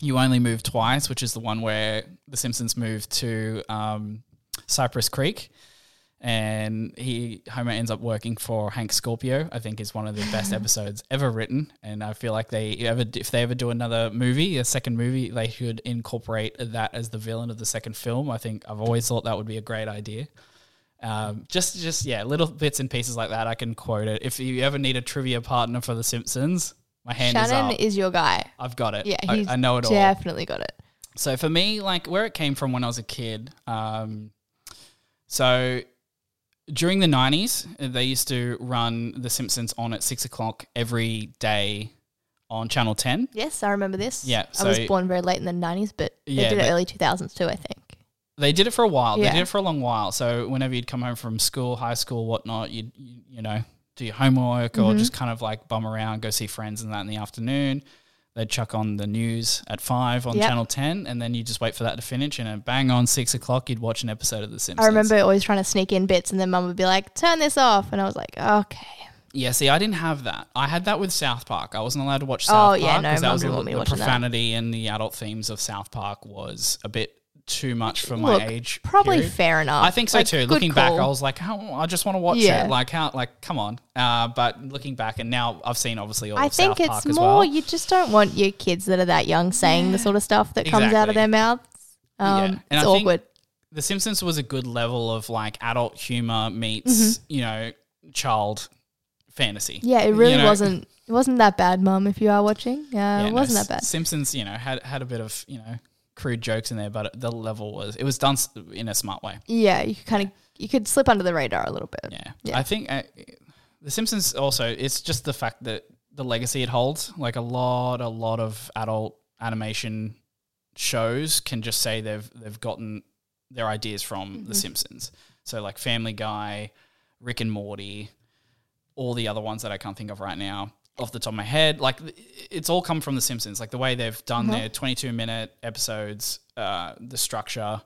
you only move twice, which is the one where the Simpsons moved to um, Cypress Creek and he Homer ends up working for Hank Scorpio. I think is one of the best (laughs) episodes ever written, and I feel like they ever if they ever do another movie, a second movie, they should incorporate that as the villain of the second film. I think I've always thought that would be a great idea. Um, just just yeah, little bits and pieces like that. I can quote it. If you ever need a trivia partner for The Simpsons, my hand Shannon is up. is your guy. I've got it. Yeah, I, I know it all. definitely got it. So for me, like where it came from when I was a kid, um, so during the nineties, they used to run The Simpsons on at six o'clock every day on Channel Ten. Yes, I remember this. Yeah, I was born very late in the 90s, but they Yeah, did it they- early 2000s too, I think. They did it for a while. Yeah. They did it for a long while. So whenever you'd come home from school, high school, whatnot, you'd you, you know do your homework or Mm-hmm. just kind of like bum around, go see friends and that in the afternoon. They'd chuck on the news at five on Yep. Channel Ten, and then you just wait for that to finish, and then bang on six o'clock, you'd watch an episode of The Simpsons. I remember always trying to sneak in bits, and then mum would be like, turn this off. And I was like, okay. Yeah, see, I didn't have that. I had that with South Park. I wasn't allowed to watch oh, South Oh, Park yeah, no, because that Mum was a, the watching that. profanity and the adult themes of South Park was a bit too much for my Look, age. Probably period. fair enough. I think so Like, too. Looking back. I was like, how, I just want to watch Yeah. it. Like, how, like, come on. Uh, but looking back, and now I've seen obviously all I of South think Park it's as more well. you just don't want your kids that are that young saying the sort of stuff that comes out of their mouths. Um, Yeah. And It's I think- awkward. the Simpsons was a good level of like adult humor meets, Mm-hmm. you know, child fantasy. Yeah, it really You know? wasn't. It wasn't that bad, mum. If you are watching, uh, Yeah, it wasn't S- that bad. Simpsons, you know, had had a bit of you know crude jokes in there, but the level was it was done in a smart way. Yeah, you could kind of you could slip under the radar a little bit. Yeah, Yeah. I think uh, The Simpsons also, it's just the fact that the legacy it holds. Like a lot, a lot of adult animation shows can just say they've they've gotten their ideas from The Simpsons. So like Family Guy, Rick and Morty, all the other ones that I can't think of right now off the top of my head. Like it's all come from The Simpsons. Like the way they've done their 22 minute episodes, uh, the structure.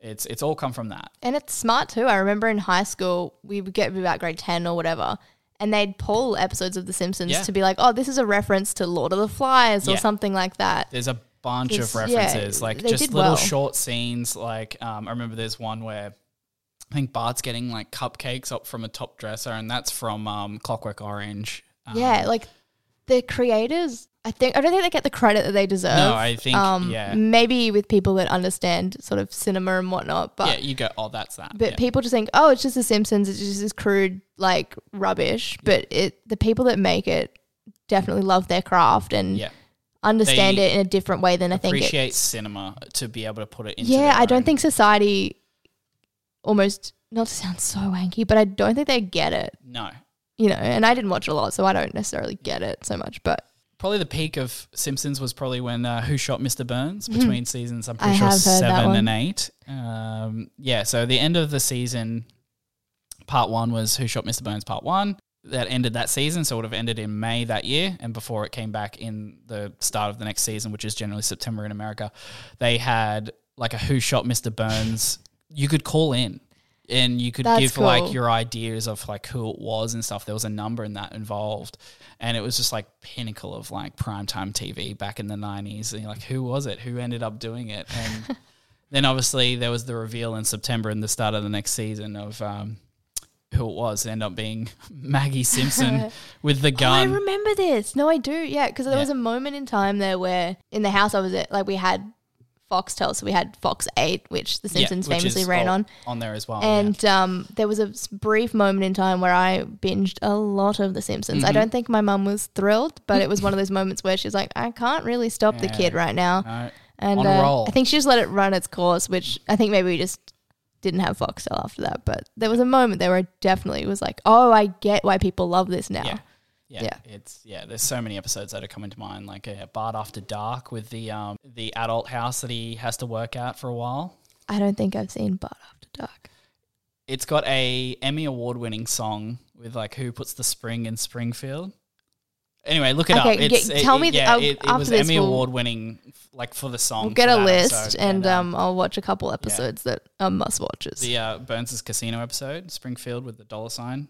It's it's all come from that. And it's smart too. I remember in high school, we would get about grade 10 or whatever, and they'd pull episodes of The Simpsons Yeah. to be like, oh, this is a reference to Lord of the Flies or Yeah. something like that. There's a bunch of There's- yeah, references, like just little well. short scenes. Like um, I remember there's one where I think Bart's getting like cupcakes up from a top dresser, and that's from um, Clockwork Orange. Um, yeah, like the creators, I think, I don't think they get the credit that they deserve. No, I think yeah, Maybe with people that understand sort of cinema and whatnot, but yeah. You go, oh, that's that. But yeah. people just think, oh, it's just The Simpsons. It's just this crude like rubbish. But it, the people that make it definitely love their craft and yeah, understand They it in a different way than I think it. appreciate cinema to be able to put it into. Yeah, I don't think society almost not to sound so wanky, but I don't think they get it. no. You know, and I didn't watch a lot, so I don't necessarily get it so much. But Probably the peak of Simpsons was probably when uh, Who Shot Mr. Burns between seasons. I'm Mm-hmm. I pretty sure have heard that seven and eight. Um, yeah, so the end of the season, part one was Who Shot Mr. Burns, part one. That ended that season, so it would have ended in May that year. And before it came back in the start of the next season, which is generally September in America, they had like a Who Shot Mr. Burns. You could call in and you could That's give like your ideas of like who it was and stuff. There was a number in that involved, and it was just like pinnacle of like primetime TV back in the nineties. And you're like, who was it? Who ended up doing it? And (laughs) then obviously there was the reveal in September and the start of the next season of um, who it was. It ended up being (laughs) Maggie Simpson (laughs) with the Oh, I remember this. No, I do. Yeah, because there Yeah. was a moment in time there where in the house I was at, like we had Foxtel, so we had Fox Eight, which The Yeah, Simpsons which famously ran on. on there as well. yeah. And um, there was a brief moment in time where I binged a lot of The Simpsons. Mm-hmm. I don't think my mum was thrilled, but it was one of those moments where she's like, I can't really stop the kid right now. No, And uh. I think she just let it run its course, which I think maybe we just didn't have Foxtel after that. But there was a moment there where I definitely was like, oh, I get why people love this now. Yeah. Yeah, Yeah. it's yeah. There's so many episodes that are coming to mind, like uh, Bart After Dark with the um the adult house that he has to work at for a while. I don't think I've seen Bart After Dark. It's got a Emmy award winning song with like who puts the spring in Springfield. Anyway, look it Okay, up. It's, get- tell it, me it- the- yeah, it, it after was this Emmy we'll- award winning, like for the song. We'll get a list episode. and um, I'll watch a couple episodes that are must watches. the uh, Burns' Casino episode, Springfield with the dollar sign.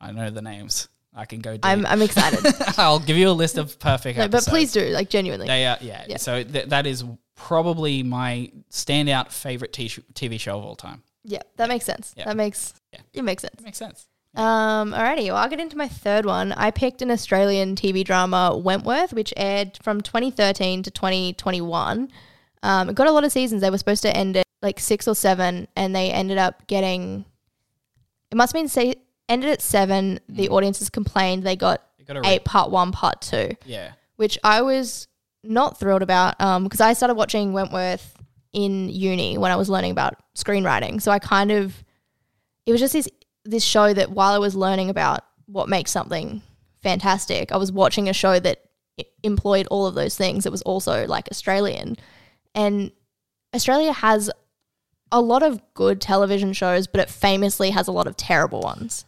I know the names. I can go. Deep. I'm, I'm excited. (laughs) I'll give you a list of perfect. No, but please do, like genuinely. They are, yeah. Yeah. So th- that is probably my standout favorite t- TV show of all time. Yeah, that makes sense. Yeah. That makes Yeah. it makes sense. That makes sense. Um, alrighty, well, I'll get into my third one. I picked an Australian TV drama, Wentworth, which aired from 2013 to 2021. Um, it got a lot of seasons. They were supposed to end at like six or seven, and they ended up getting. It must have been say ended at seven. The audiences complained they got got eight, part one, part two. Yeah. which I was not thrilled about um, because I started watching Wentworth in uni when I was learning about screenwriting. So I kind of it was just this this show that while I was learning about what makes something fantastic, I was watching a show that employed all of those things. It was also like Australian, and Australia has a lot of good television shows, but it famously has a lot of terrible ones.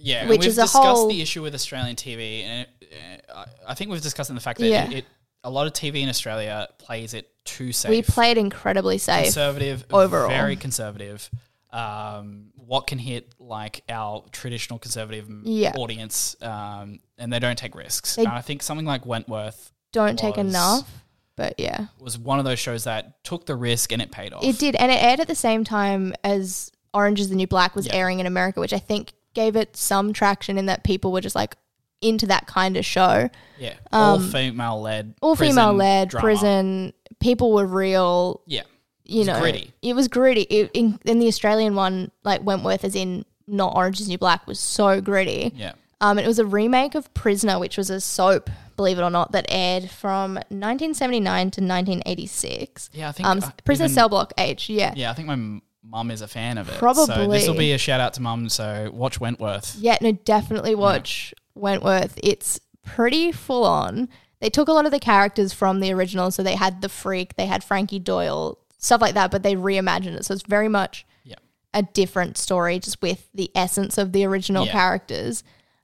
Yeah. Which we've is a discussed whole- the issue with Australian TV, and it, uh, I think we've discussed in the fact that Yeah. it, it a lot of TV in Australia plays it too safe. We play it incredibly safe. conservative, overall. very conservative. Um, what can hit like our traditional conservative Yeah. audience, um, and they don't take risks. They- and I think something like Wentworth Don't take enough, but yeah. was one of those shows that took the risk and it paid off. It did, and it aired at the same time as Orange is the New Black was Yeah. airing in America, which I think gave it some traction in that people were just like into that kind of show. Yeah, all Um, female led, All female led, prison, people were real, Yeah, you know. gritty. It was gritty. It, in, in the Australian one, like Wentworth, as in not Orange is New Black, was so gritty. yeah, Um, and it was a remake of Prisoner, which was a soap, believe it or not, that aired from 1979 to 1986. yeah. I think Um, uh, Prisoner even- Cell Block H, yeah. Yeah, I think my mum is a fan of it. So Probably. this will be a shout out to mum. So watch Wentworth. Yeah, no, definitely watch Wentworth. It's pretty full on. They took a lot of the characters from the original, so they had the freak, they had Frankie Doyle, stuff like that, but they reimagined it. So it's very much Yeah. a different story, just with the essence of the original Yeah. characters.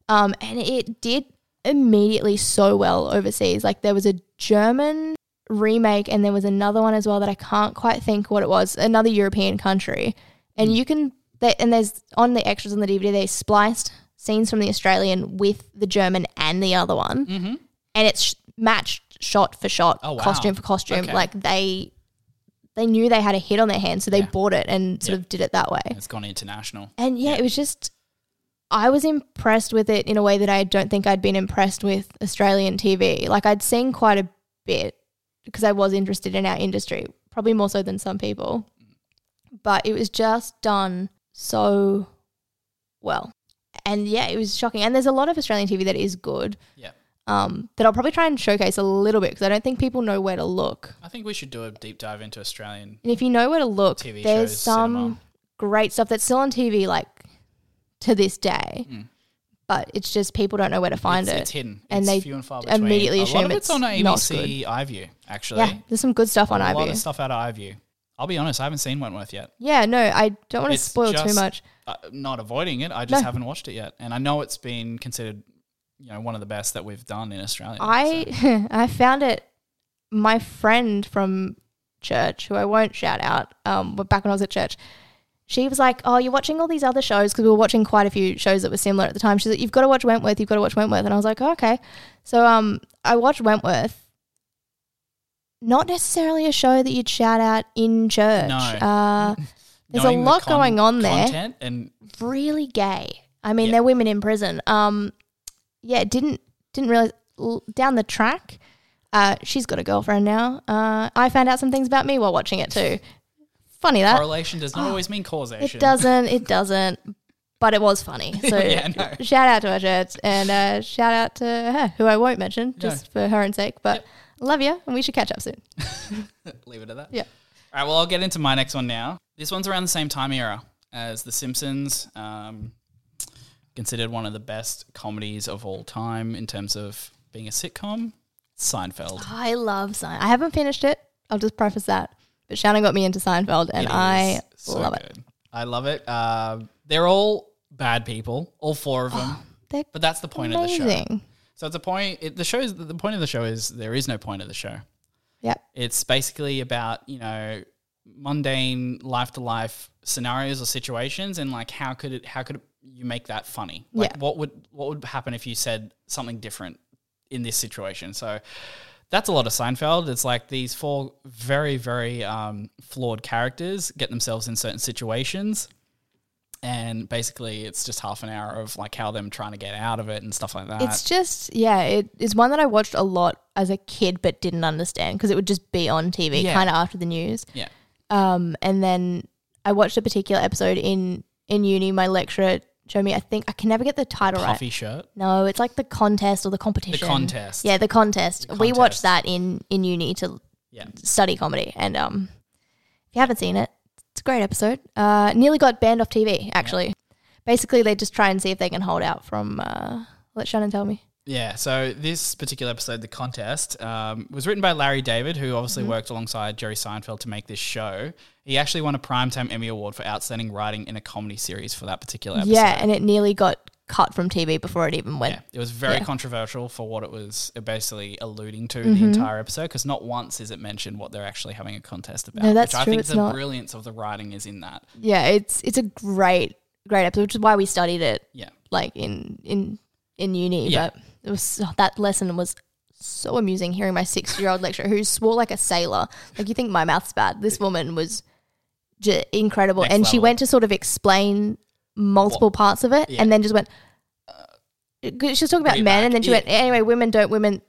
Um, and it did immediately so well overseas. Like there was a German remake, and there was another one as well that I can't quite think what it was. Another European country, and Hmm. you can. They, and there's on the extras on the DVD they spliced scenes from the Australian with the German and the other one, Mm-hmm. and it's sh- matched shot for shot, Oh, wow. costume for costume. Okay. Like they. They knew they had a hit on their hands, so they Yeah. bought it and sort Yeah. of did it that way. It's gone international. And yeah, Yeah. it was just I was impressed with it in a way that I don't think I'd been impressed with Australian TV. Like I'd seen quite a bit because I was interested in our industry, probably more so than some people. But it was just done so well. And yeah, it was shocking. And there's a lot of Australian TV that is good. Yeah. Um, that I'll probably try and showcase a little bit because I don't think people know where to look. I think we should do a deep dive into Australian. And if you know where to look, TV there's shows, some cinema. great stuff that's still on TV, like to this day. Mm. But it's just people don't know where to find it's, it. It's hidden. And it's they few and far between. immediately a lot of it's, it's on ABC iView, actually. yeah, there's some good stuff on iView. a lot of stuff out of iView. I'll be honest, I haven't seen Wentworth yet. Yeah, no, I don't want to spoil too much. Uh, not avoiding it, I just No. haven't watched it yet, and I know it's been considered, you know, one of the best that we've done in Australia. so- I (laughs) I found it. My friend from church, who I won't shout out, um, but back when I was at church, she was like, "Oh, you're watching all these other shows because we were watching quite a few shows that were similar at the time." She's like, "You've got to watch Wentworth. You've got to watch Wentworth." And I was like, oh, "Okay." So um, I watched Wentworth. Not necessarily a show that you'd shout out in church. No. Uh, (laughs) there's a Knowing the lot going on there. And really gay. I mean, Yeah. they're women in prison. Um, yeah, didn't didn't realize down the track. Uh, she's got a girlfriend now. Uh, I found out some things about me while watching it too. Funny that correlation does not (gasps) always mean causation. it doesn't. It doesn't. But it was funny. (laughs) So Yeah, no. shout out to our church and uh, shout out to her, who I won't mention just for her own sake. But love you, and we should catch up soon. (laughs) Leave it at that. Yeah. All right. Well, I'll get into my next one now. This one's around the same time era as The Simpsons. Um, considered one of the best comedies of all time in terms of being a sitcom. Seinfeld. I love Seinfeld. I haven't finished it. I'll just preface that. But Shannon got me into Seinfeld, and It I is so love it. good. I love it. Uh, they're all bad people, all four of them. They're but that's the point of the show. amazing. So it's a point. It, the show is the point of the show is there is no point of the show. Yep. It's basically about you know mundane life to life scenarios or situations, and like how could it how could you make that funny? Like Yeah. what would what would happen if you said something different in this situation? So that's a lot of Seinfeld. It's like these four very very um, flawed characters get themselves in certain situations. And basically, it's just half an hour of like how them trying to get out of it and stuff like that. It's just yeah, it is one that I watched a lot as a kid, but didn't understand because it would just be on TV Yeah. kind of after the news. yeah, Um, and then I watched a particular episode in in uni. My lecturer me. I think I can never get the title puffy right. shirt. No, it's like the contest or the competition. The contest. Yeah, the contest. The We watched that in in uni to Yeah. study comedy, and um, if you haven't seen it, it's a great episode. Uh, nearly got banned off TV. Actually, basically they just try and see if they can hold out from. Uh, let Shannon tell me. Yeah, so this particular episode, The Contest, um, was written by Larry David, who obviously Mm-hmm. worked alongside Jerry Seinfeld to make this show. He actually won a Primetime Emmy Award for Outstanding Writing in a Comedy Series for that particular episode. Yeah, and it nearly got cut from TV before it even went. Yeah, it was very Yeah. Mm-hmm. controversial for what it was basically alluding to the entire episode because not once is it mentioned what they're actually having a contest about. No, that's which I true, think the not. brilliance of the writing is in that. Yeah, it's it's a great great episode, which is why we studied it Yeah. like in in in uni. Yeah. But it was that lesson was so amusing hearing my six year old lecturer who swore like a sailor. Like you think my mouth's bad. This woman was j- incredible, Next and she went to sort of explain multiple parts of it, Yeah. and then just went. Uh, she was talking about men, back. and then she Yeah. went, anyway, women don't women,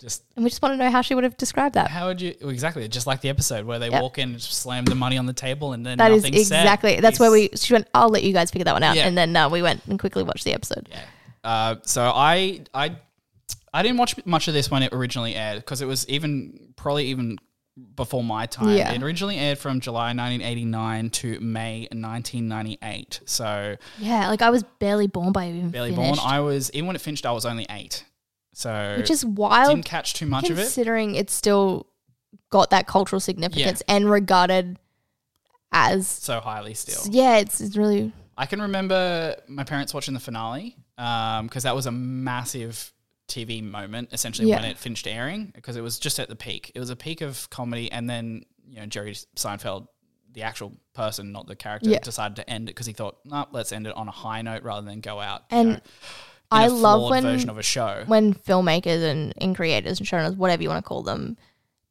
Just and we just want to know how she would have described that. how would you well, exactly just like the episode where they Yep. walk in and slam the money on the table and then That is nothing's said. exactly. That's where we. She went. I'll let you guys figure that one out, Yeah. and then uh, we went and quickly watched the episode. Yeah. Uh, so I I I didn't watch much of this when it originally aired because it was even probably even before my time. Yeah. It originally aired from July 1989 to May 1998. So Yeah, like I was barely born by even barely finished, born. I was even when it finished, I was only eight. So which is wild didn't catch too much of it. considering it's still got that cultural significance and regarded as So highly still. yeah, it's it's really I can remember my parents watching the finale um, because that was a massive TV moment, essentially when it finished airing, because it was just at the peak. It was a peak of comedy, and then you know Jerry Seinfeld, the actual person, not the character, Yeah. decided to end it because he thought, no, let's end it on a high note rather than go out. you And know, in I a love when- version of a show. when filmmakers and, and creators and showrunners, whatever you want to call them,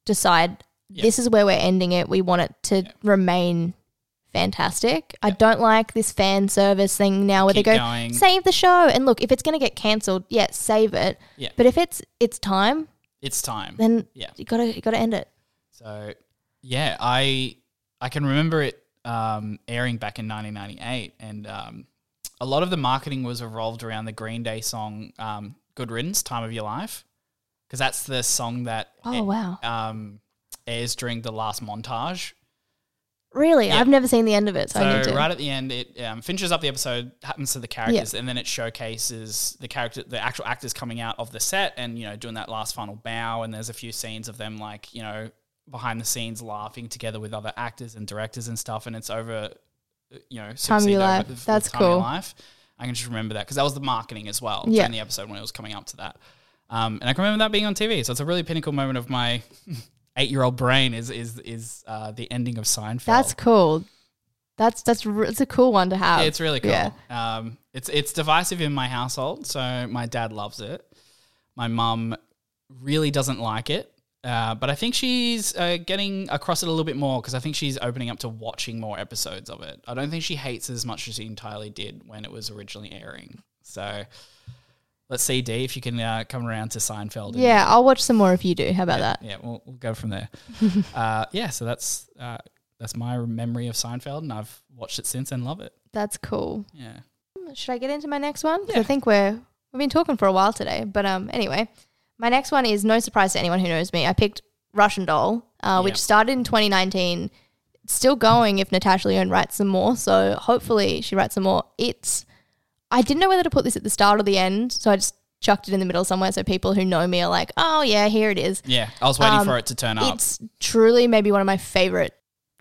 decide Yeah. this is where we're ending it. We want it to remain fantastic. I don't like this fan service thing now where Keep they go going. save the show. And look, if it's going to get cancelled, yeah, save it. Yeah. But if it's it's time, It's time. then Yeah. you gotta you gotta end it. So yeah, I I can remember it um, airing back in 1998, and um, a lot of the marketing was revolved around the Green Day song um, "Good Riddance," "Time of Your Life," because that's the song that Oh wow, um, airs during the last montage. Really? Yeah. I've never seen the end of it, so, So right at the end, it um, finishes up the episode, happens to the characters, and then it showcases the character, the actual actors coming out of the set, and you know doing that last final bow. And there's a few scenes of them like you know behind the scenes laughing together with other actors and directors and stuff. And it's over, uh, you know, Time of Your Life. That's Time Your cool. Life. I can just remember that because that was the marketing as well Yeah. during the episode when it was coming up to that. Um, and I can remember that being on TV. So it's a really pinnacle moment of my (laughs) eight-year-old brain is is is uh, the ending of Seinfeld. That's cool. That's that's it's a cool one to have. Yeah, it's really cool. Yeah. Um, it's it's divisive in my household. So my dad loves it. My mum really doesn't like it. Uh, but I think she's uh, getting across it a little bit more because I think she's opening up to watching more episodes of it. I don't think she hates it as much as she entirely did when it was originally airing. So let's see, D, if you can uh, come around to Seinfeld. and- Yeah, I'll watch some more if you do. How about that? yeah, we'll, we'll go from there. (laughs) uh, yeah, so that's uh, that's my memory of Seinfeld, and I've watched it since and love it. That's cool. Yeah. Should I get into my next one? Yeah. I think we're we've been talking for a while today. But um, anyway, my next one is no surprise to anyone who knows me. I picked Russian Doll, uh, which Yeah. started in 2019. It's still going if Natasha Lyonne writes some more. So hopefully she writes some more. It's I didn't know whether to put this at the start or the end, so I just chucked it in the middle somewhere so people who know me are like, oh yeah, here it is. Yeah, I was waiting Um, for it to turn up. It's truly maybe one of my favorite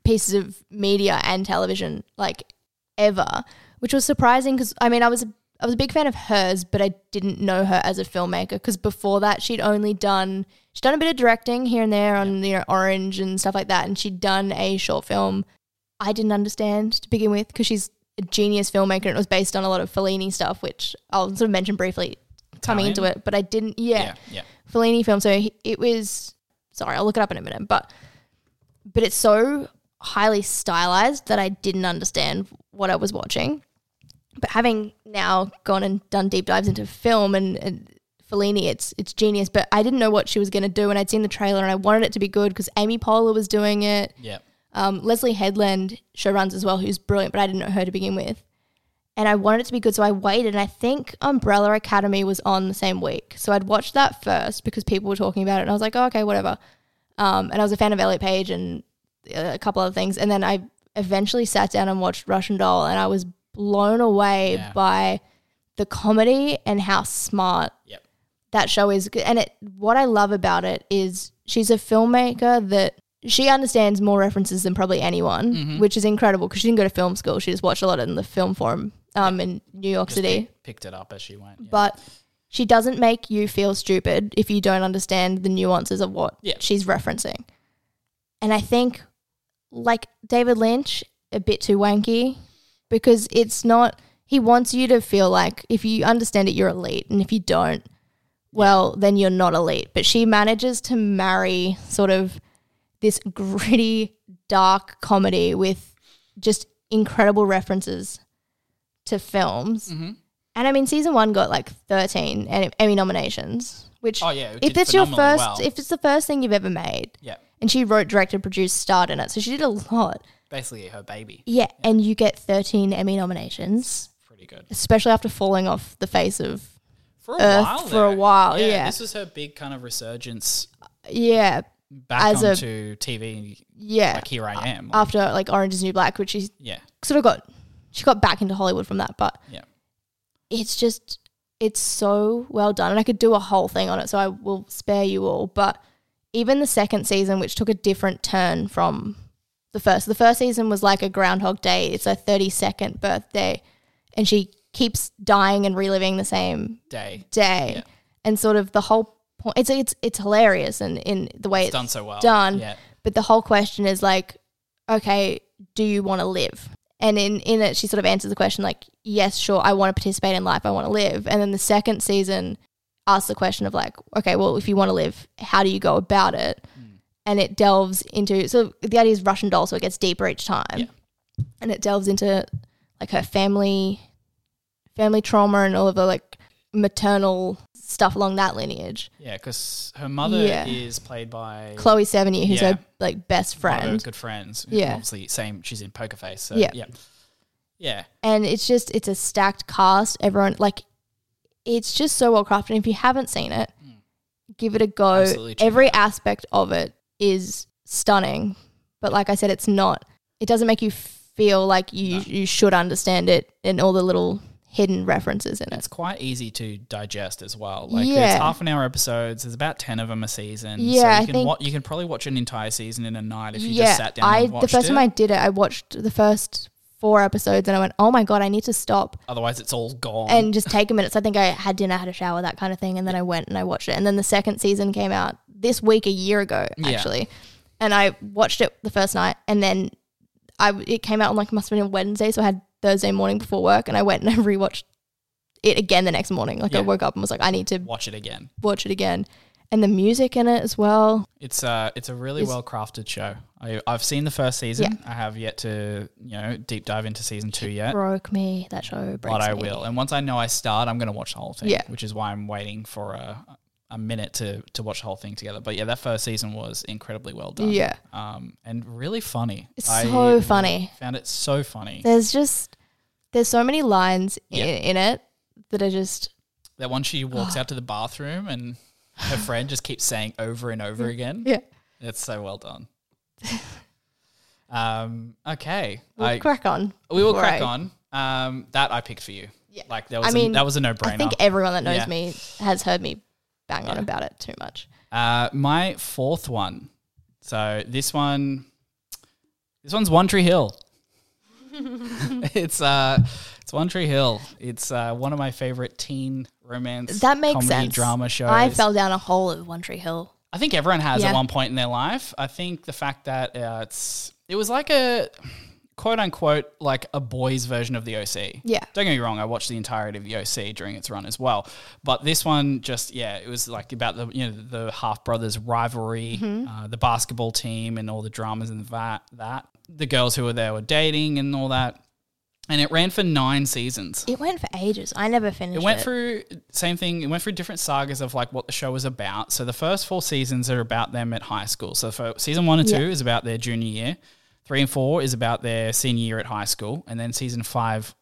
pieces of media and television like ever, which was surprising because I mean I was a, I was a big fan of hers, but I didn't know her as a filmmaker because before that she'd only done she'd done a bit of directing here and there on you know Orange and stuff like that, and she'd done a short film I didn't understand to begin with because she's a genius filmmaker and it was based on a lot of Fellini stuff, which I'll sort of mention briefly coming into it, but I didn't yeah. yeah, yeah. Fellini film. So he- it was sorry, I'll look it up in a minute, but but it's so highly stylized that I didn't understand what I was watching. But having now gone and done deep dives into film and, and Fellini, it's it's genius. But I didn't know what she was going to do, and I'd seen the trailer, and I wanted it to be good because Amy Poehler was doing it. Yeah. Um, Leslye Headland show runs as well, who's brilliant, but I didn't know her to begin with. And I wanted it to be good, so I waited. And I think Umbrella Academy was on the same week. So I'd watched that first because people were talking about it. And I was like, oh, okay, whatever. Um, and I was a fan of Elliot Page and uh, a couple other things. And then I eventually sat down and watched Russian Doll, and I was blown away Yeah. by the comedy and how smart Yep. that show is and it what I love about it is she's a filmmaker that she understands more references than probably anyone, Mm-hmm. which is incredible because she didn't go to film school. She just watched a lot in the film forum um, in New York Just City. pick- picked it up as she went. Yeah. But she doesn't make you feel stupid if you don't understand the nuances of what Yeah. she's referencing. And I think, like David Lynch, a bit too wanky because it's not, he wants you to feel like if you understand it, you're elite. And if you don't, well, then you're not elite. But she manages to marry sort of this gritty, dark comedy with just incredible references to films. Mm-hmm. And I mean, season one got like 13 Emmy nominations, which oh yeah, if it's your first, well. if it's the first thing you've ever made, yeah, and she wrote, directed, produced, starred in it, so she did a lot. basically her baby. Yeah, and you get 13 Emmy nominations, Pretty good especially after falling off the face of for a Earth while. for a though. while, yeah. this was her big kind of resurgence. yeah. Back As a- onto TV. yeah. Like here I am. Like, After like Orange is New Black, which she yeah, sort of got, she got back into Hollywood from that, but Yeah. it's just, it's so well done. And I could do a whole thing on it, so I will spare you all. But even the second season, which took a different turn from the first, the first season was like a Groundhog Day. It's her 32nd birthday, and she keeps dying and reliving the same day. day Yeah. and sort of the whole point it's it's it's hilarious and in the way It's it's, done so well. done. Yeah, but the whole question is like okay do you want to live and in in it she sort of answers the question like yes sure I want to participate in life I want to live and then the second season asks the question of like okay well if you want to live how do you go about it Hmm. and it delves into so the idea is Russian doll so it gets deeper each time Yeah. and it delves into like her family family trauma and all of the like maternal stuff along that lineage. yeah, because her mother Yeah. is played by Chloe Sevigny, who's Yeah. her like best one of her friend, good friends. Yeah. obviously same. She's in Poker Face. So Yeah. yeah, yeah, and it's just it's a stacked cast. Everyone like it's just so well crafted. And if you haven't seen it, mm. give it a go. Absolutely check Every it aspect of it is stunning, but like I said, it's not. It doesn't make you feel like you you should understand it and all the little hidden references in it. It's quite easy to digest as well. Like Yeah. it's half an hour episodes. There's about ten of them a season. Yeah, so you I can think- wa- you can probably watch an entire season in a night if you yeah, just sat down I and watched the first it. time I did it, I watched the first four episodes and I went, oh my god, I need to stop Otherwise, it's all gone. and just take a minute. So I think I had dinner, had a shower, that kind of thing, and then I went and I watched it. And then the second season came out this week, a year ago, Yeah. actually. And I watched it the first night, and then I it came out on like must have been a Wednesday, so I had Thursday morning before work, and I went and I (laughs) rewatched it again the next morning. Like I Yeah. woke up and was like, I need to watch it again. watch it again, and the music in it as well. It's uh it's a really well crafted show. I I've seen the first season. I have yet to you know deep dive into season two yet. Broke me that show, breaks But I me. will, and once I know I start, I'm going to watch the whole thing. Yeah. which is why I'm waiting for a a minute to to watch the whole thing together. But yeah, that first season was incredibly well done. Yeah. um, and really funny. It's I so funny. Found it so funny. There's just there's so many lines Yeah. in, in it that are just That one she walks out to the bathroom and her friend just keeps saying over and over again. yeah. It's so well done. um, okay, We'll I, crack on. we will crack I- on. Um, that I picked for you. Yeah. Like that was I mean, a, that was a no brainer. I think everyone that knows Yeah. me has heard me bang on about it too much. Uh, my fourth one. So this one, this one's One Tree Hill. (laughs) it's uh, it's One Tree Hill. It's uh, one of my favorite teen romance That makes comedy sense. drama shows. I fell down a hole of One Tree Hill. I think everyone has Yeah. at one point in their life. I think the fact that uh, it's it was like a quote unquote like a boys version of the OC. Yeah. Don't get me wrong, I watched the entirety of the OC during its run as well. But this one just yeah, it was like about the you know the half brothers rivalry, Mm-hmm. uh, the basketball team and all the dramas and that that. The girls who were there were dating and all that. And it ran for nine seasons. It went for ages. I never finished It it. went through same thing. It went through different sagas of like what the show was about. So the first four seasons are about them at high school. So for season one and two Yeah. is about their junior year. Three and four is about their senior year at high school, and then season five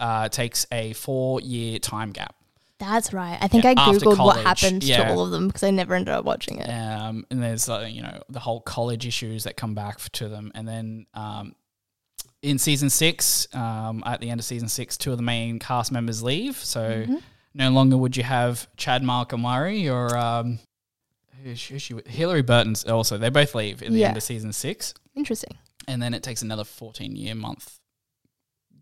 uh, takes a four year time gap. That's right. I think Yeah, I googled what happened yeah. to all of them because I never ended up watching it. Um, and there's uh, you know the whole college issues that come back to them, and then um, in season six, um, at the end of season six, two of the main cast members leave, so Mm-hmm. no longer would you have Chad Murray or um, who's, who's she with? Hilarie Burton's also. They both leave in the Yeah. end of season six, Interesting. and then it takes another fourteen year month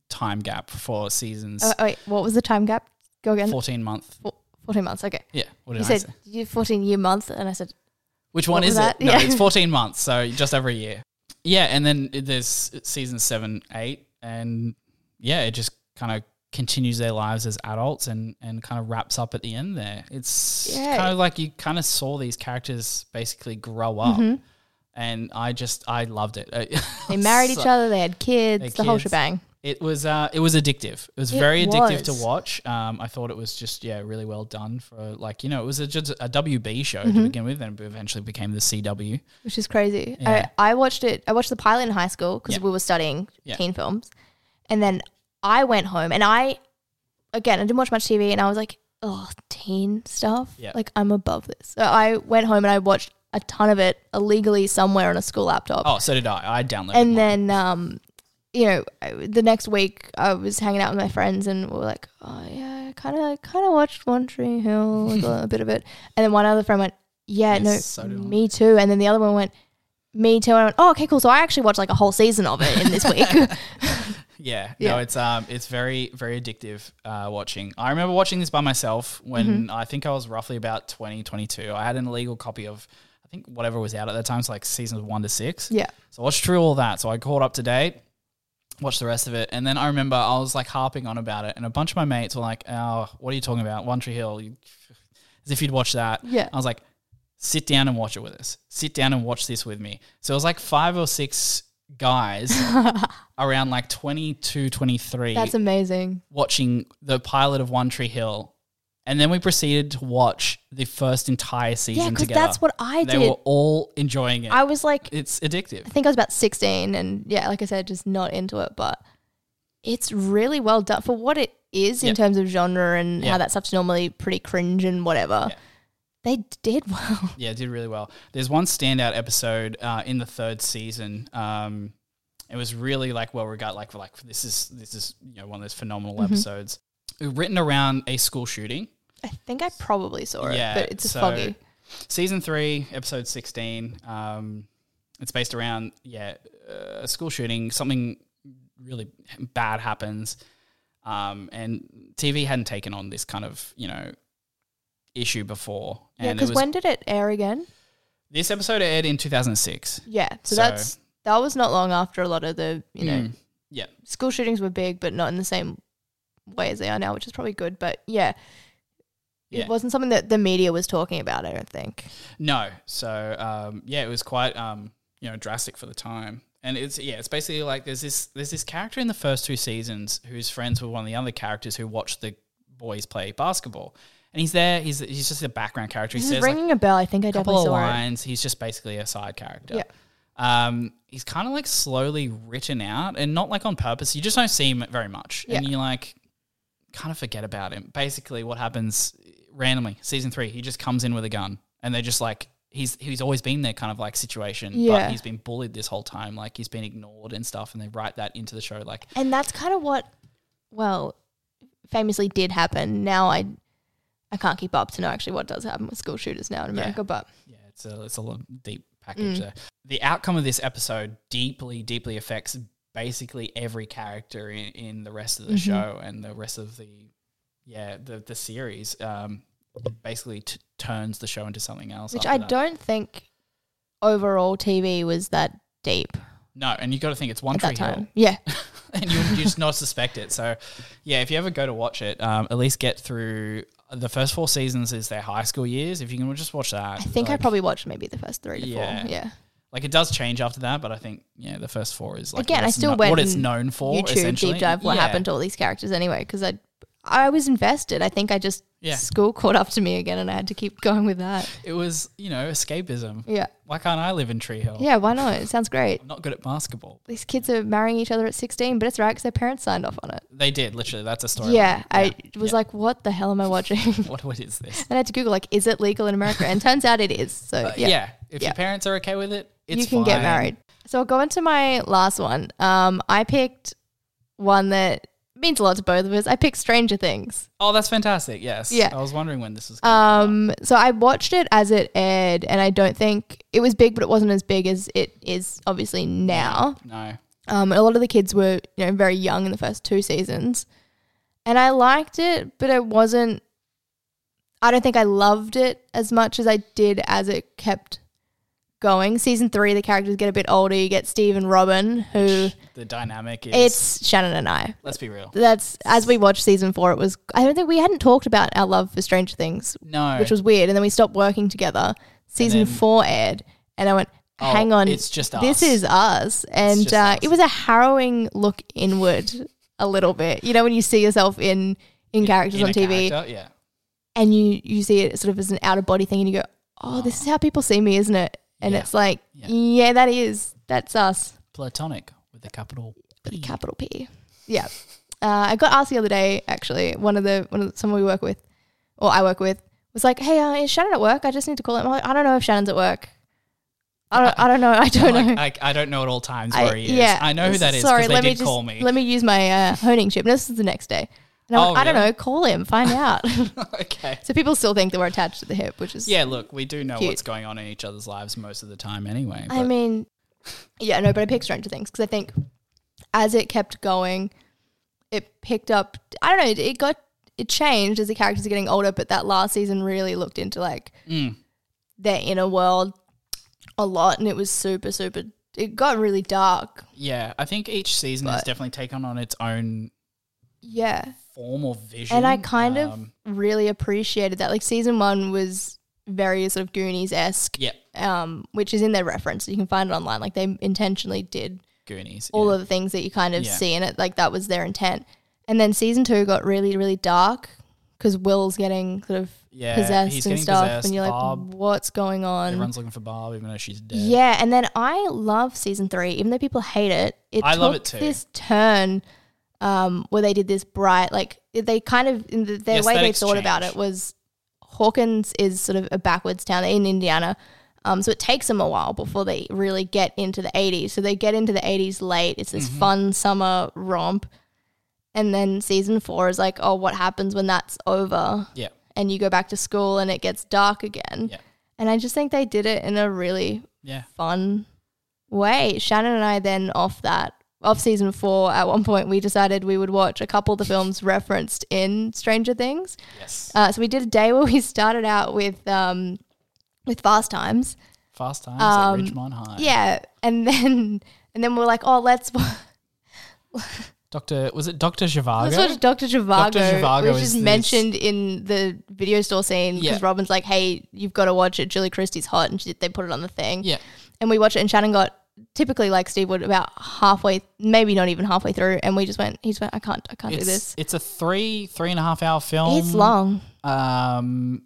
time gap for seasons. Oh, wait, what was the time gap? Go again. fourteen month. Four- 14 months. Okay. Yeah. What did You I said say? you 14 year month, and I said, Which one is it? No, Yeah. it's 14 (laughs) months, so just over a year. Yeah, and then there's season seven, eight, and yeah, it just kind of continues their lives as adults and, and kind of wraps up at the end there. It's Yeah. kind of like you kind of saw these characters basically grow up, Mm-hmm. and I just, I loved it. (laughs) they married each other, they had kids, the whole shebang. It was uh, it was addictive. It was It very addictive was. to watch. Um, I thought it was just yeah really well done for like you know it was a, just a WB show Mm-hmm. to begin with, and it eventually became the CW. which is crazy. Yeah. I, I watched it. I watched the pilot in high school because Yeah. we were studying Yeah. teen films, and then I went home and I, again, I didn't watch much TV, and I was like, oh, teen stuff. Yeah. Like I'm above this. So I went home and I watched a ton of it illegally somewhere on a school laptop. Oh, so did I. I downloaded. It. And mine. then um you know the next week i was hanging out with my friends and we were like oh yeah kind of kind of watched one tree hill (laughs) like a bit of it and then one other friend went yeah Yes, no so I. me too and then the other one went me too and i went oh okay cool so i actually watched like a whole season of it in this (laughs) week Yeah, (laughs) Yeah. no, it's um, it's very very addictive uh, watching. I remember watching this by myself when Mm-hmm. I think I was roughly about 20, 22. I had an illegal copy of I think whatever was out at that time, so like seasons one to six. yeah So I watched through all that. So I caught up to date, watched the rest of it, and then I remember I was like harping on about it, and a bunch of my mates were like, "Oh, what are you talking about? One Tree Hill?" You, as if you'd watch that. Yeah. I was like, "Sit down and watch it with us. Sit down and watch this with me." So it was like five or six guys (laughs) around like 22, 23 that's amazing watching the pilot of One Tree Hill. And then we proceeded to watch the first entire season yeah because together. that's what i did. they did were all enjoying it. i was like it's addictive. I think I was about 16 and yeah, like I said, just not into it, but it's really well done for what it is in Yeah. terms of genre and Yeah. how that stuff's normally pretty cringe and whatever. Yeah. They did well. (laughs) Yeah, it did really well. There's one standout episode uh, in the third season. Um, it was really like well regarded. Like like this is this is you know one of those phenomenal Mm-hmm. episodes written around a school shooting. I think I probably saw it, Yeah, but it's so- foggy. Season three, episode sixteen. Um, it's based around yeah uh, a school shooting. Something really bad happens, um, and TV hadn't taken on this kind of you know issue before. Yeah, because when did it air again? this episode aired in 2006. Yeah, so, So- that's that was not long after a lot of the you know Mm, yeah. school shootings were big, but not in the same way as they are now, which is probably good. But yeah, Yeah. it wasn't something that the media was talking about. I don't think. No. So um, yeah, it was quite um, you know drastic for the time. And it's yeah, it's basically like there's this there's this character in the first two seasons who's friends with one of the other characters who watch the boys play basketball. And he's there. He's he's just a background character. He This is says like ringing a bell. I think I couple definitely of saw it. lines. He's just basically a side character. Yeah. Um, he's kind of like slowly written out, and not like on purpose. You just don't see him very much, and you like kind of forget about him. Basically, what happens randomly, season three, he just comes in with a gun, and they're just like he's he's always been there, kind of like situation, Yeah. but he's been bullied this whole time, like he's been ignored and stuff, and they write that into the show, like And that's kind of what, well, famously did happen. Now I, I can't keep up to know actually what does happen with school shooters now in Yeah. America. But Yeah, it's a it's a deep package Mm. there. The outcome of this episode deeply, deeply affects basically every character in, in the rest of the Mhm. show and the rest of the yeah the the series. Um, basically t- turns the show into something else. which I that. don't think overall TV was that deep No, and you've got to think it's One at Tree Hill, time. Yeah, (laughs) and you you just not suspect it. So yeah, if you ever go to watch it, um, at least get through. The first four seasons is their high school years. If you can just watch that, I think I probably watched maybe the first three to Yeah. four. Yeah, Like it does change after that, but I think yeah, the first four is like Again, I still kno- went what it's known for. YouTube deep dive what Yeah. happened to all these characters anyway because I, I was invested. I think I just Yeah. school caught up to me again, and I had to keep (laughs) going with that. It was you know escapism. Yeah, Why can't I live in Tree Hill? yeah. Why not? It sounds great. I'm not good at basketball. These kids are marrying each other at sixteen, but it's right because their parents signed off on it. They did literally. That's a story. Yeah, I was yeah. like, what the hell am I watching? (laughs) What what is this? And I had to Google like, is it legal in America? And turns out it is. So Uh, yeah, yeah. If your parents are okay with it, it's you can get married. So I'll go into my last one. Um, I picked one that means a lot to both of us. I picked Stranger Things. Oh, that's fantastic. Yes. Yeah. I was wondering when this was. Um, so I watched it as it aired, and I don't think it was big, but it wasn't as big as it is obviously now. No. Um, a lot of the kids were you know very young in the first two seasons, and I liked it, but it wasn't. I don't think I loved it as much as I did as it kept going. Season three, the characters get a bit older. You get Steve and Robin, who The dynamic is. it's Shannon and I. let's be real. That's as we watched season four. It was. I don't think we hadn't talked about our love for Stranger Things, No. which was weird. And then we stopped working together. Season then- four aired, and I went, Oh, "Hang on, it's just This is us." And uh, us. it was a harrowing look inward, a little bit. You know, when you see yourself in in characters In on TV, character, Yeah. and you you see it sort of as an out of body thing, and you go, "Oh, this is how people see me, isn't it?" And Yeah. it's like, Yeah. yeah. that is that's us, Platonic with a capital with a P. capital P. Yeah. Uh, I got asked the other day, actually, one of the one of the, someone we work with, or I work with, was like, "Hey, uh, is Shannon at work? I just need to call him." I'm like, "I don't know if Shannon's at work." I don't, I don't know. I don't know. Like, I, I don't know at all times I- where he is. yeah. I know who that is Sorry, because they let did me just call me. let me use my uh, honing chip. This is the next day. And I, Oh, went, I don't really? know. Call him. Find (laughs) out. okay. so people still think that we're attached to the hip, which is Yeah, look, we do know Cute. what's going on in each other's lives most of the time anyway. I but- mean, yeah, no, but I picked Stranger Things because I think as it kept going, it picked up. I don't know. It got it changed as the characters are getting older, but that last season really looked into like Mm. their inner world a lot, and it was super, super. It got really dark. yeah, I think each season has But- definitely taken on its own Yeah, form or vision. and I kind Um, of really appreciated that. Like season one was very sort of Goonies esque, yeah, um, which is in their reference. You can find it online. Like they intentionally did Goonies. all yeah. of the things that you kind of Yeah. see in it. Like that was their intent. And then season two got really, really dark because Will's getting sort of yeah, possessed and stuff, possessed. and you're like, Barb, what's going on? everyone's looking for Barb, even though she's dead. Yeah, and then I love season three, even though people hate it. It I took it. This turn um, where they did this bright, like they kind of in the, their The way they thought about it was Hawkins is sort of a backwards town in Indiana. Um, so it takes them a while before they really get into the 80s. So they get into the 80s late. It's Mm-hmm. this fun summer romp. And then season four is like, oh, what happens when that's over? yeah, And you go back to school and it gets dark again. Yeah. And I just think they did it in a really yeah. fun way. Shannon and I then off that off season four, at one point we decided we would watch a couple of the films referenced in Stranger Things. Yes. Uh, so we did a day where we (laughs) started out with um, with Fast Times, Fast Times um, at Ridgemont High. yeah, and then and then we're like, oh, let's Doctor was it Doctor Zhivago? let's watch Doctor Zhivago, Zhivago which is is mentioned in the video store scene because Yeah. Robin's like, hey, you've got to watch it. Julie Christie's hot, and she, they put it on the thing. yeah, and we watched it and Shannon got typically like Steve would about halfway maybe not even halfway through and we just went he just went I can't I can't do it's this it's a three three and a half hour film. it's long Um,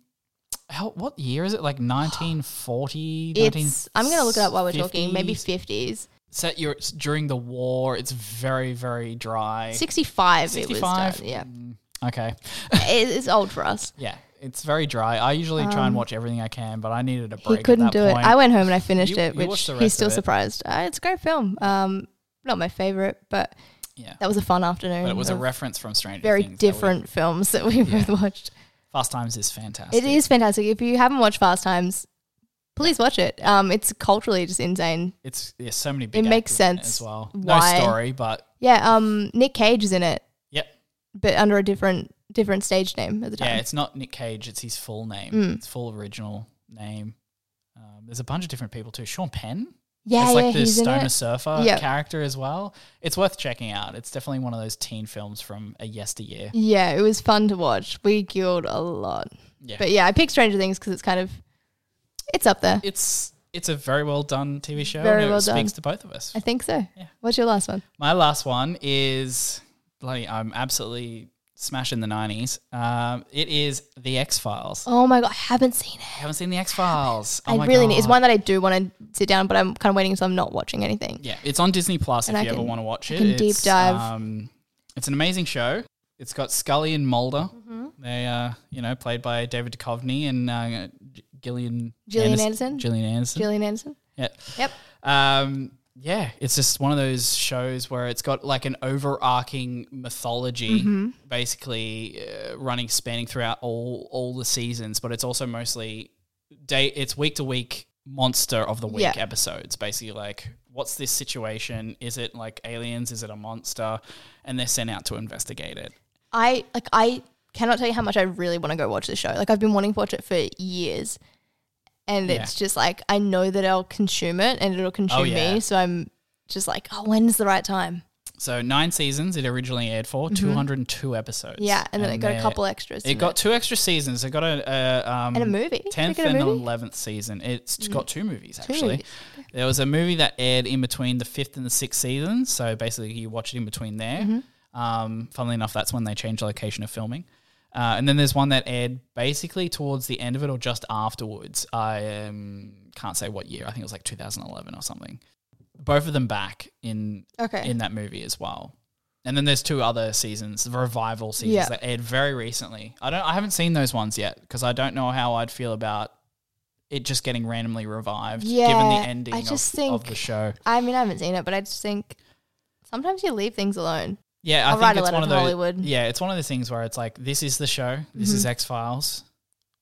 how, what year is it? Like 1940? it's I'm gonna look it up while we're talking maybe 50s Set your during the war. It's very very dry. 65. 65. done yeah Mm, Okay. it's old for us (laughs) Yeah, it's very dry. I usually try and watch everything I can, but I needed a break. Um, he couldn't at do that it point. I went home and I finished You- it you which watched the he's rest still of it. surprised uh, it's a great film um not my favorite but yeah, that was a fun afternoon but it was a of reference from Stranger very Things. that we- different films that we both watched Fast Times is fantastic. it is fantastic if you haven't watched Fast Times please watch it um it's culturally just insane It's yeah, so many big. makes actors in it sense as well. why- No story, but Yeah, um, Nick Cage is in it, yep. but under a different different stage name at the time. Yeah, it's not Nick Cage. It's his full name. Mm. It's full original name. Um, there's a bunch of different people too. Sean Penn. Yeah, it's yeah, like the he's stoner surfer Yep. character as well. It's worth checking out. It's definitely one of those teen films from a yesteryear. Yeah, it was fun to watch. We giggled a lot, Yeah, but yeah, I picked Stranger Things because it's kind of it's up there. it's it's a very well done TV show. Very and it well speaks done. to both of us. I think so. Yeah. What's your last one? My last one is bloody. I'm absolutely smashing the '90s. Um, it is the X Files. Oh my god, I haven't seen it. I haven't seen the X Files. Oh I my really need. It's one that I do want to sit down, but I'm kind of waiting until I'm not watching anything. Yeah, it's on Disney Plus And if I you ever can- want to watch it. I can deep It's, dive. Um, it's an amazing show. It's got Scully and Mulder. Mm-hmm. They are, you know, played by David Duchovny and uh, G- Gillian Gillian Anderson? Gillian Anderson. Gillian Anderson. yeah. Yep. Um, yeah, it's just one of those shows where it's got like an overarching mythology, Mm-hmm. basically uh, running, spanning throughout all all the seasons. But it's also mostly day. It's week to week monster of the week Yeah. episodes. Basically, like what's this situation? Is it like aliens? Is it a monster? And they're sent out to investigate it. I like. I cannot tell you how much I really want to go watch this show. Like I've been wanting to watch it for years, and Yeah. it's just like I know that I'll consume it and it'll consume Oh, yeah. me. So I'm just like, oh, when's the right time? So nine seasons it originally aired for, hundred and two episodes. Mm-hmm. Yeah, and then it got a couple extras. It got two extra seasons. It got a, a um, and a movie. Tenth and eleventh season. It's got two movies actually. movies. There was a movie that aired in between the fifth and the sixth seasons. So basically, you watch it in between there. Mm-hmm. Um, funnily enough, that's when they changed the location of filming. Uh, and then there's one that aired basically towards the end of it or just afterwards. I um, can't say what year. I think it was like 2011 or something. Both of them back in Okay. in that movie as well. And then there's two other seasons, the revival seasons Yeah. that aired very recently. I don't, I haven't seen those ones yet because I don't know how I'd feel about it just getting randomly revived, yeah, given the ending I of, just of think- the show. I mean, I haven't seen it, but I just think sometimes you leave things alone. Yeah, I I'll think it's one of those. Hollywood. Yeah, it's one of the things where it's like this is the show, this is Mhm. X Files.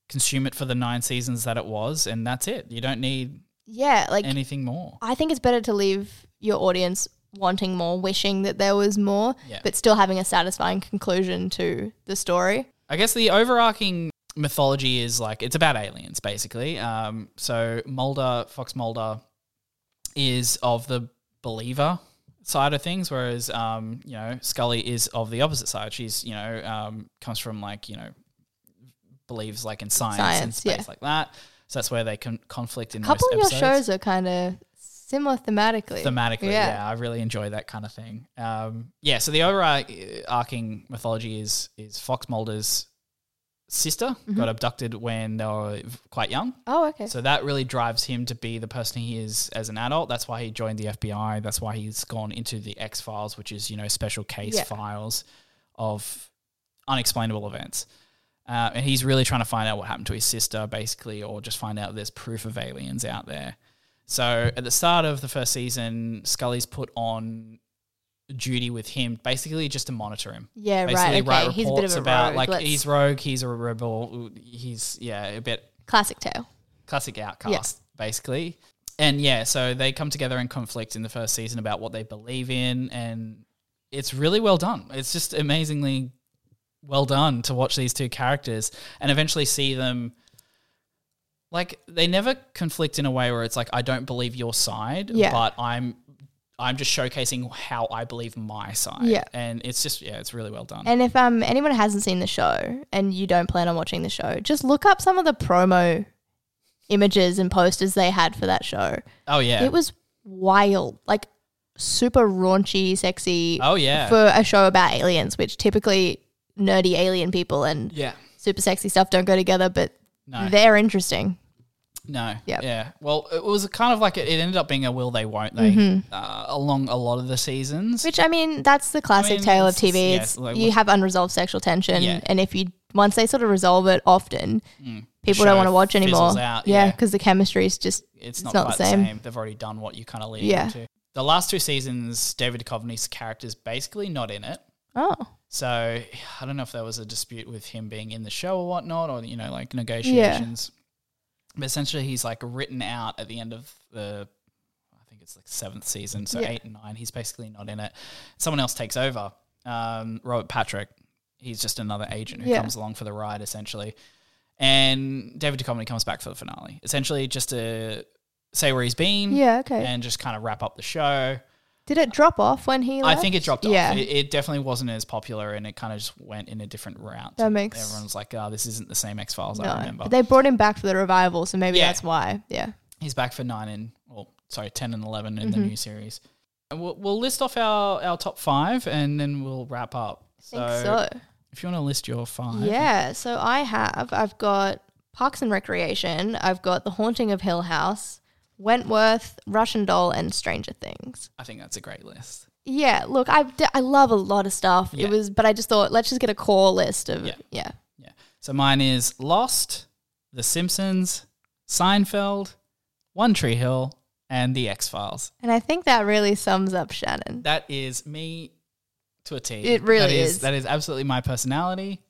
Consume it for the nine seasons that it was, and that's it. You don't need Yeah, like anything more. I think it's better to leave your audience wanting more, wishing that there was more, Yeah. but still having a satisfying conclusion to the story. I guess the overarching mythology is like it's about aliens, basically. Um, so Mulder, Fox Mulder, is of the believer side of things, whereas um, you know Scully is of the opposite side. She's you know um, comes from like you know believes like in science, and Science, space yeah. like that. So that's where they can conflict in A couple of your shows are kind of similar thematically. thematically. Yeah. Yeah. I really enjoy that kind of thing. Um, yeah, so the overarching mythology is is Fox Mulder's sister Mm-hmm. got abducted when they were quite young. Oh, okay. So that really drives him to be the person he is as an adult. That's why he joined the FBI. That's why he's gone into the X Files, which is you know special case Yeah. files of unexplainable events. Uh, and he's really trying to find out what happened to his sister, basically, or just find out there's proof of aliens out there. So at the start of the first season, Scully's put on duty with him, basically just to monitor him. yeah, Basically, right. Okay, write he's a bit of a about rogue. like Let's- he's rogue, he's a rebel, he's yeah a bit classic tale. classic outcast, basically. And yeah, so they come together in conflict in the first season about what they believe in, and it's really well done. It's just amazingly well done to watch these two characters and eventually see them. Like they never conflict in a way where it's like I don't believe your side, Yeah. but I'm I'm just showcasing how I believe my side. Yeah. and it's just yeah, it's really well done. And if um anyone hasn't seen the show and you don't plan on watching the show, just look up some of the promo images and posters they had for that show. oh yeah, It was wild, like super raunchy, sexy oh yeah, for a show about aliens, which typically nerdy alien people and yeah. super sexy stuff don't go together, but No, they're interesting. No. Yeah. Yeah. Well, it was kind of like it, it ended up being a will they won't they uh, along a lot of the seasons. Mm-hmm. Which I mean, that's the classic mean, tale of TV. yeah, It's like you have unresolved sexual tension, Yeah. and if you once they sort of resolve it often, Mm. people don't want to watch anymore. out, yeah, yeah. because the chemistry is just it's, it's not, not quite the the same. same. They've already done what you kind of lead Yeah. into. The last two seasons, David Duchovny's is basically not in it. oh So I don't know if there was a dispute with him being in the show or whatnot, or you know, like negotiations. But essentially, he's like written out at the end of the, I think it's like seventh season, so Yeah. eight and nine. He's basically not in it. Someone else takes over. Um, Robert Patrick. He's just another agent who Yeah. comes along for the ride, essentially. And David Duchovny comes back for the finale, essentially just to say where he's been yeah, okay. and just kind of wrap up the show. Did it drop off when he? I think it dropped Yeah, off. It, it definitely wasn't as popular, and it kind of just went in a different route. That makes- everyone's like, "Oh, this isn't the same X Files I remember." but they brought him back for the revival, so maybe Yeah. that's why. Yeah, He's back for nine and, well, sorry, ten and eleven in the Mhm. new series. And we'll, we'll list off our, our top five, and then we'll wrap up. I think so. if you want to list your five, Yeah, so I have. I've got Parks and Recreation. I've got The Haunting of Hill House, Wentworth, Russian Doll, and Stranger Things. I think that's a great list. Yeah, look, I I love a lot of stuff. Yeah. It was, but I just thought let's just get a core list of Yeah. yeah. yeah. So mine is Lost, The Simpsons, Seinfeld, One Tree Hill, and The X Files. And I think that really sums up Shannon. That is me to a T. It really That is. That is absolutely my personality,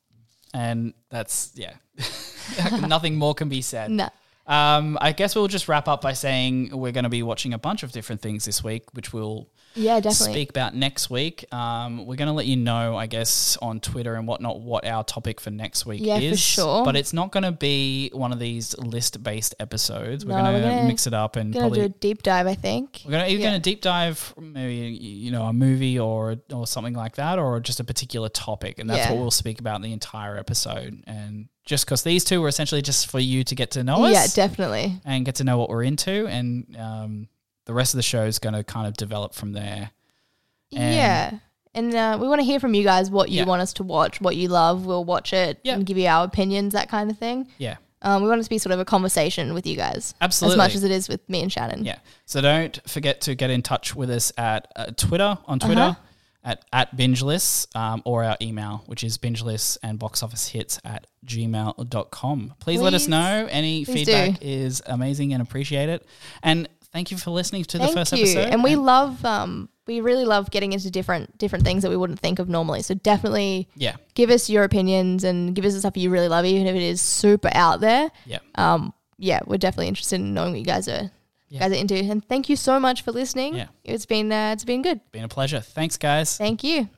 and that's yeah. (laughs) Nothing more can be said. No. Um, I guess we'll just wrap up by saying we're going to be watching a bunch of different things this week, which we'll Yeah, definitely. speak about next week. Um, we're going to let you know, I guess, on Twitter and whatnot, what our topic for next week is. Yeah, for sure. But it's not going to be one of these list-based episodes. We're No, going to gonna- mix it up and Gonna probably do a deep dive, I think. we're gonna either Yeah. gonna deep dive maybe you know a movie or or something like that, or just a particular topic, and that's Yeah. what we'll speak about in the entire episode. And just because these two were essentially just for you to get to know us Yeah, definitely. and get to know what we're into, and um, the rest of the show is going to kind of develop from there. And- yeah. And uh, we want to hear from you guys what you Yeah. want us to watch, what you love. We'll watch it Yeah. and give you our opinions, that kind of thing. Yeah, Um, we want it to be sort of a conversation with you guys, absolutely. as much as it is with me and Shannon. Yeah. So don't forget to get in touch with us at uh, Twitter on Twitter. Uh-huh. at, at bingelists um, or our email, which is bingelists and box office hits at gmail.com. Please, let us know. Any feedback do. is amazing and appreciate it. And thank you for listening to Thank the first you. episode. And we love um we really love getting into different different things that we wouldn't think of normally. So definitely yeah, give us your opinions and give us the stuff you really love, even if it is super out there. yeah. Um yeah, we're definitely interested in knowing what you guys are you Yeah. guys are into. And thank you so much for listening. Yeah. It's been uh, it's been good. Been a pleasure. Thanks, guys. Thank you.